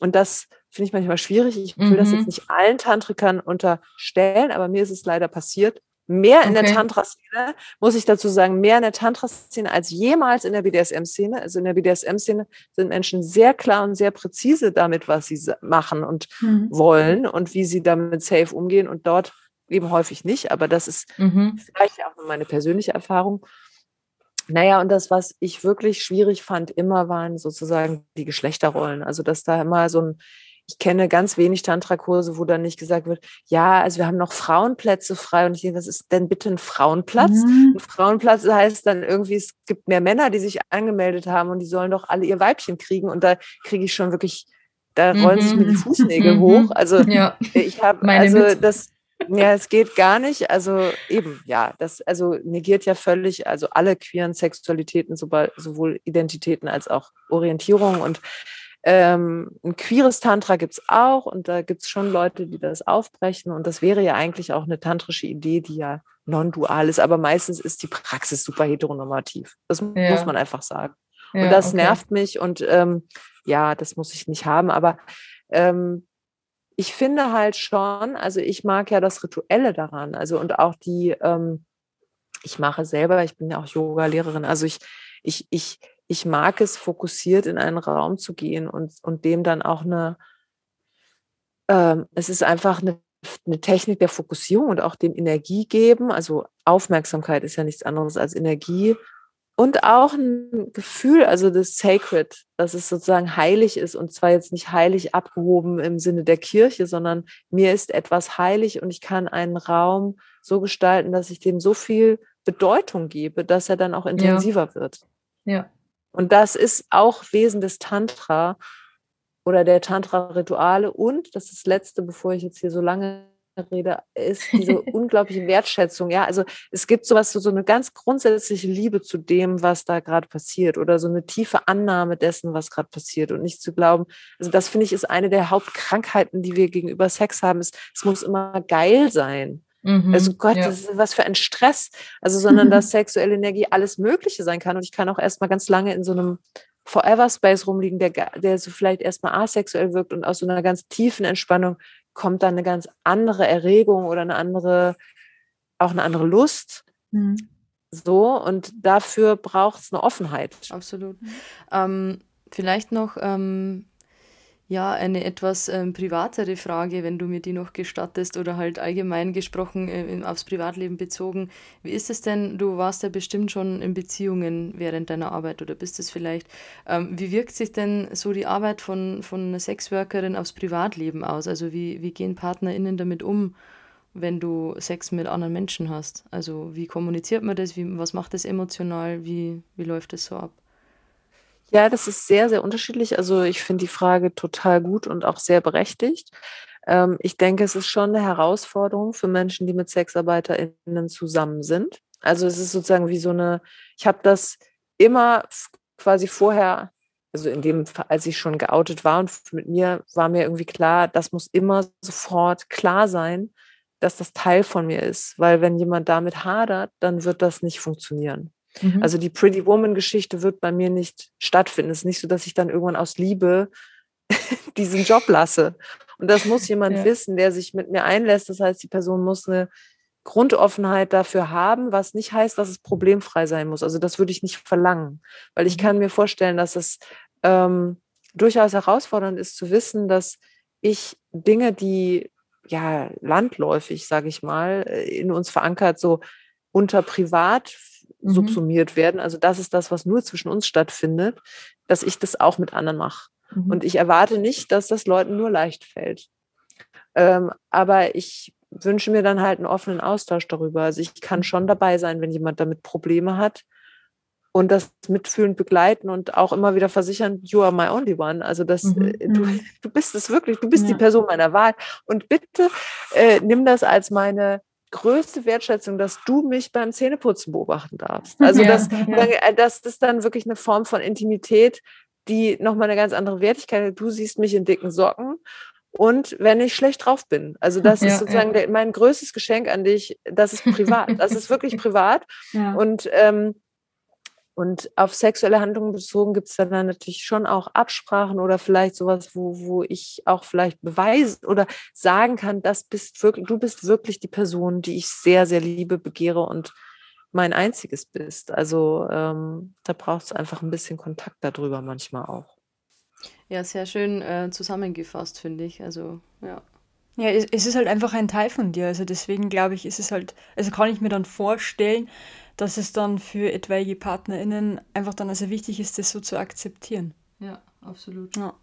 und das finde ich manchmal schwierig. Ich will mhm. das jetzt mhm. nicht allen Tantrikern unterstellen, aber mir ist es leider passiert. Mehr in okay. der Tantra-Szene, muss ich dazu sagen, mehr in der Tantra-Szene als jemals in der BDSM-Szene. Also in der BDSM-Szene sind Menschen sehr klar und sehr präzise damit, was sie machen und mhm. wollen und wie sie damit safe umgehen und dort eben häufig nicht. Aber das ist mhm. vielleicht auch nur meine persönliche Erfahrung. Naja, und das, was ich wirklich schwierig fand, immer waren sozusagen die Geschlechterrollen. Also, dass da immer so ein, ich kenne ganz wenig Tantra-Kurse, wo dann nicht gesagt wird, ja, also wir haben noch Frauenplätze frei. Und ich denke, was ist denn bitte ein Frauenplatz? Mhm. Ein Frauenplatz heißt dann irgendwie, es gibt mehr Männer, die sich angemeldet haben und die sollen doch alle ihr Weibchen kriegen. Und da kriege ich schon wirklich, da rollen mhm. sich mir die mhm. Fußnägel mhm. hoch. Also ja. ich habe, also mit. das, ja, es geht gar nicht. Also eben, ja, das also negiert ja völlig, also alle queeren Sexualitäten, sowohl Identitäten als auch Orientierung. Und ähm, ein queeres Tantra gibt es auch und da gibt es schon Leute, die das aufbrechen. Und das wäre ja eigentlich auch eine tantrische Idee, die ja non-dual ist, aber meistens ist die Praxis super heteronormativ. Das ja. muss man einfach sagen. Ja, und das okay. nervt mich und ähm, ja, das muss ich nicht haben. Aber ähm, ich finde halt schon, also ich mag ja das Rituelle daran, also und auch die, ähm, ich mache selber, ich bin ja auch Yoga-Lehrerin, also ich, ich, ich, ich mag es, fokussiert in einen Raum zu gehen und, und dem dann auch eine, ähm, es ist einfach eine, eine Technik der Fokussierung und auch dem Energie geben. Also Aufmerksamkeit ist ja nichts anderes als Energie und auch ein Gefühl, also das Sacred, dass es sozusagen heilig ist und zwar jetzt nicht heilig abgehoben im Sinne der Kirche, sondern mir ist etwas heilig und ich kann einen Raum so gestalten, dass ich dem so viel Bedeutung gebe, dass er dann auch intensiver ja. wird. Ja. Und das ist auch Wesen des Tantra oder der Tantra-Rituale und das ist das Letzte, bevor ich jetzt hier so lange rede, ist diese unglaubliche Wertschätzung. Ja, also es gibt sowas, so, so eine ganz grundsätzliche Liebe zu dem, was da gerade passiert oder so eine tiefe Annahme dessen, was gerade passiert und nicht zu glauben. Also das finde ich ist eine der Hauptkrankheiten, die wir gegenüber Sex haben. Ist, es muss immer geil sein. Mhm, also Gott, ja. das ist was für ein Stress. Also, sondern dass sexuelle Energie alles Mögliche sein kann. Und ich kann auch erstmal ganz lange in so einem Forever Space rumliegen, der, der so vielleicht erstmal asexuell wirkt und aus so einer ganz tiefen Entspannung kommt dann eine ganz andere Erregung oder eine andere, auch eine andere Lust. Mhm. So, und dafür braucht es eine Offenheit. Absolut. Ähm, vielleicht noch ähm, ja, eine etwas ähm, privatere Frage, wenn du mir die noch gestattest oder halt allgemein gesprochen äh, aufs Privatleben bezogen. Wie ist es denn, du warst ja bestimmt schon in Beziehungen während deiner Arbeit oder bist es vielleicht. Ähm, wie wirkt sich denn so die Arbeit von, von einer Sexworkerin aufs Privatleben aus? Also wie, wie gehen PartnerInnen damit um, wenn du Sex mit anderen Menschen hast? Also wie kommuniziert man das? Wie, was macht das emotional? Wie, wie läuft das so ab? Ja, das ist sehr, sehr unterschiedlich. Also ich finde die Frage total gut und auch sehr berechtigt. Ähm, ich denke, es ist schon eine Herausforderung für Menschen, die mit SexarbeiterInnen zusammen sind. Also es ist sozusagen wie so eine, ich habe das immer quasi vorher, also in dem, als ich schon geoutet war und mit mir war mir irgendwie klar, das muss immer sofort klar sein, dass das Teil von mir ist. Weil wenn jemand damit hadert, dann wird das nicht funktionieren. Mhm. Also die Pretty Woman-Geschichte wird bei mir nicht stattfinden. Es ist nicht so, dass ich dann irgendwann aus Liebe diesen Job lasse. Und das muss jemand ja. wissen, der sich mit mir einlässt. Das heißt, die Person muss eine Grundoffenheit dafür haben, was nicht heißt, dass es problemfrei sein muss. Also das würde ich nicht verlangen, weil ich mhm. kann mir vorstellen, dass es ähm, durchaus herausfordernd ist zu wissen, dass ich Dinge, die ja landläufig, sage ich mal, in uns verankert, so unter privat mhm. subsumiert werden. Also das ist das, was nur zwischen uns stattfindet, dass ich das auch mit anderen mache. Mhm. Und ich erwarte nicht, dass das Leuten nur leicht fällt. Ähm, aber ich wünsche mir dann halt einen offenen Austausch darüber. Also ich kann schon dabei sein, wenn jemand damit Probleme hat und das mitfühlend begleiten und auch immer wieder versichern, you are my only one. Also das, mhm. äh, du, mhm. du bist es wirklich, du bist ja. die Person meiner Wahl. Und bitte äh, nimm das als meine größte Wertschätzung, dass du mich beim Zähneputzen beobachten darfst. Also ja, das, ja. Äh, das ist dann wirklich eine Form von Intimität, die nochmal eine ganz andere Wertigkeit hat. Du siehst mich in dicken Socken und wenn ich schlecht drauf bin. Also das ja, ist sozusagen der, mein größtes Geschenk an dich. Das ist privat. Das ist wirklich privat. Und, ähm, und auf sexuelle Handlungen bezogen gibt es dann, dann natürlich schon auch Absprachen oder vielleicht sowas, wo, wo ich auch vielleicht beweisen oder sagen kann, das bist wirklich, du bist wirklich die Person, die ich sehr, sehr liebe, begehre und mein einziges bist. Also ähm, da braucht es einfach ein bisschen Kontakt darüber manchmal auch. Ja, sehr schön äh, zusammengefasst, finde ich. Also, ja. Ja, es, es ist halt einfach ein Teil von dir. Also deswegen glaube ich, ist es halt, also kann ich mir dann vorstellen, dass es dann für etwaige PartnerInnen einfach dann also wichtig ist, das so zu akzeptieren. Ja, absolut. Ja.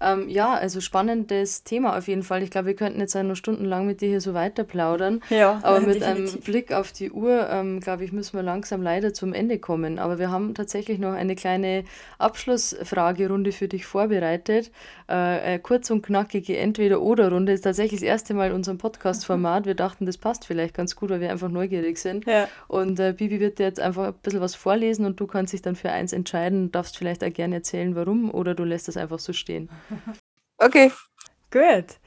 Ähm, ja, also spannendes Thema auf jeden Fall. Ich glaube, wir könnten jetzt noch stundenlang mit dir hier so weiter plaudern. Ja, aber mit definitiv. einem Blick auf die Uhr, ähm, glaube ich, müssen wir langsam leider zum Ende kommen. Aber wir haben tatsächlich noch eine kleine Abschlussfragerunde für dich vorbereitet. Äh, kurz und knackige Entweder-Oder-Runde ist tatsächlich das erste Mal in unserem Podcast-Format. Wir dachten, das passt vielleicht ganz gut, weil wir einfach neugierig sind. Ja. Und äh, Bibi wird dir jetzt einfach ein bisschen was vorlesen und du kannst dich dann für eins entscheiden. darfst vielleicht auch gerne erzählen, warum, oder du lässt es einfach so stehen stehen. Okay. Gut.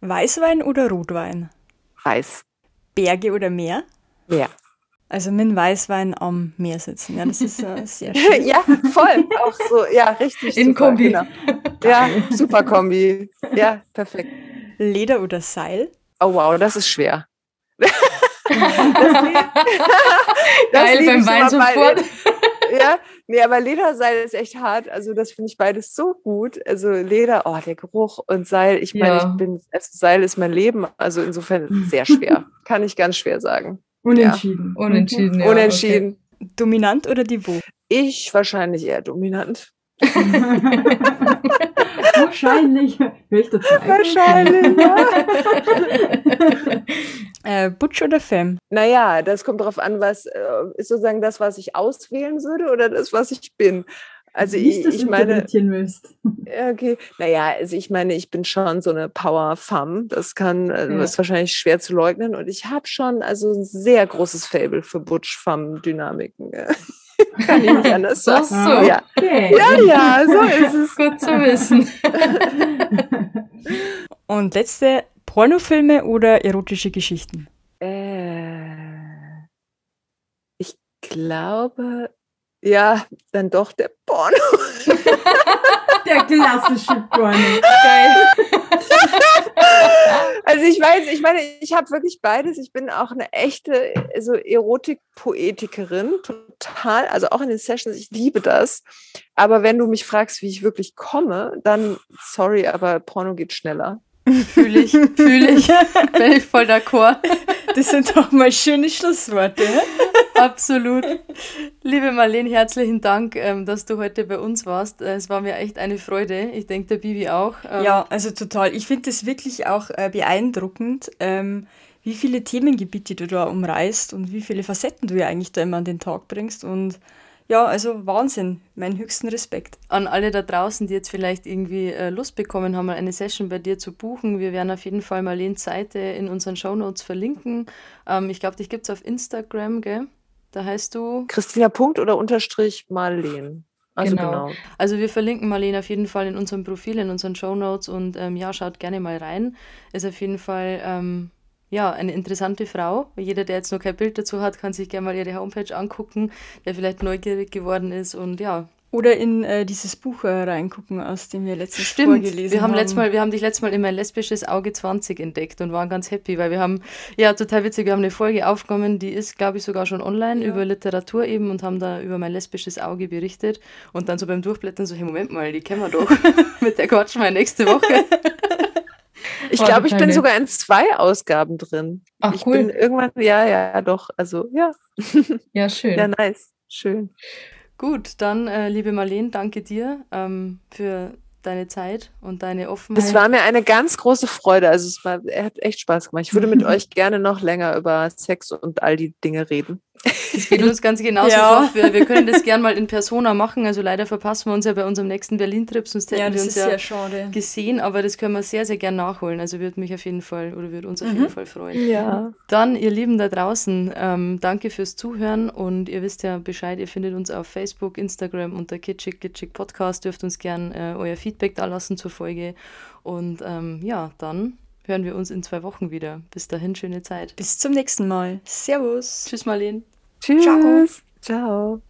Weißwein oder Rotwein? Weiß. Berge oder Meer? Meer. Also mit Weißwein am Meer sitzen. Ja, das ist äh, sehr schön. ja, voll. Auch so, ja, richtig. In super, Kombi. Genau. Ja, super Kombi. Ja, perfekt. Leder oder Seil? Oh wow, das ist schwer. das Geil, beim Wein sofort. ja, nee, aber Lederseil ist echt hart. Also das finde ich beides so gut. Also Leder, oh, der Geruch und Seil. Ich meine, ja. ich bin, also Seil ist mein Leben. Also insofern sehr schwer. Kann ich ganz schwer sagen. Unentschieden. Ja. Unentschieden, ja. Unentschieden. Okay. Dominant oder Niveau? Ich wahrscheinlich eher dominant. Wahrscheinlich. Wahrscheinlich, ja. äh, Butch oder Femme? Naja, das kommt darauf an, was äh, ist sozusagen das, was ich auswählen würde oder das, was ich bin. Also ich, ich meine, okay, naja, also ich meine, ich bin schon so eine Power Femme. Das kann, äh, ja. ist wahrscheinlich schwer zu leugnen. Und ich habe schon also ein sehr großes Fable für Butch Femme Dynamiken. Kann ich nicht anders sagen. So, so. Ja. Okay. ja, ja, so ist es. Gut zu wissen. Und letzte, Pornofilme oder erotische Geschichten? Äh, ich glaube, ja, dann doch der Porno. der klassische Porno. Geil. Also ich weiß, ich meine, ich habe wirklich beides. Ich bin auch eine echte so Erotik-Poetikerin, total. Also auch in den Sessions, ich liebe das. Aber wenn du mich fragst, wie ich wirklich komme, dann sorry, aber Porno geht schneller. Fühle ich, fühle ich. Bin ich voll d'accord. Das sind doch mal schöne Schlussworte. Absolut. Liebe Marlene, herzlichen Dank, ähm, dass du heute bei uns warst. Äh, es war mir echt eine Freude. Ich denke, der Bibi auch. Ähm, ja, also total. Ich finde es wirklich auch äh, beeindruckend, ähm, wie viele Themengebiete du da umreißt und wie viele Facetten du ja eigentlich da immer an den Tag bringst. Und ja, also Wahnsinn. Meinen höchsten Respekt. An alle da draußen, die jetzt vielleicht irgendwie äh, Lust bekommen haben, eine Session bei dir zu buchen. Wir werden auf jeden Fall Marlene's Seite in unseren Shownotes verlinken. Ähm, ich glaube, dich gibt es auf Instagram, gell? Da heißt du. Christina Punkt oder Unterstrich Marlene. Also genau. genau. Also wir verlinken Marlene auf jeden Fall in unserem Profil, in unseren Show Notes und ähm, ja, schaut gerne mal rein. Ist auf jeden Fall ähm, ja, eine interessante Frau. Jeder, der jetzt noch kein Bild dazu hat, kann sich gerne mal ihre Homepage angucken, der vielleicht neugierig geworden ist und ja. Oder in äh, dieses Buch äh, reingucken, aus dem wir letztens Stimmt, vorgelesen wir haben. Letztes Mal, wir haben dich letztes Mal in mein lesbisches Auge 20 entdeckt und waren ganz happy, weil wir haben, ja, total witzig, wir haben eine Folge aufgenommen, die ist, glaube ich, sogar schon online Ja. über Literatur eben und haben da über mein lesbisches Auge berichtet und dann so beim Durchblättern so, hey, Moment mal, die kennen wir doch. Mit der quatschen wir nächste Woche. Ich Oh, glaube, ich bin sogar in zwei Ausgaben drin. Ach, ich cool. bin irgendwann, ja, ja, doch. Also, ja, Ja, schön. ja, nice. Schön. Gut, dann, äh, liebe Marleen, danke dir ähm, für deine Zeit und deine Offenheit. Es war mir eine ganz große Freude. Also, es war, er hat echt Spaß gemacht. Ich würde mit euch gerne noch länger über Sex und all die Dinge reden. Es geht uns ganz genauso. Ja. Wir, wir können das gern mal in Persona machen. Also leider verpassen wir uns ja bei unserem nächsten Berlin-Trip, sonst hätten ja, wir das uns ist ja sehr schade. gesehen, aber das können wir sehr, sehr gern nachholen. Also würde mich auf jeden Fall oder würde uns auf Mhm. jeden Fall freuen. Ja. Dann, ihr Lieben da draußen, ähm, danke fürs Zuhören und ihr wisst ja Bescheid, ihr findet uns auf Facebook, Instagram unter Kitschig Kitschig Podcast, dürft uns gern äh, euer Feedback da lassen zur Folge und ähm, ja, dann hören wir uns in zwei Wochen wieder. Bis dahin, schöne Zeit. Bis zum nächsten Mal. Servus. Tschüss, Marlene. Tschüss. Ciao. Ciao.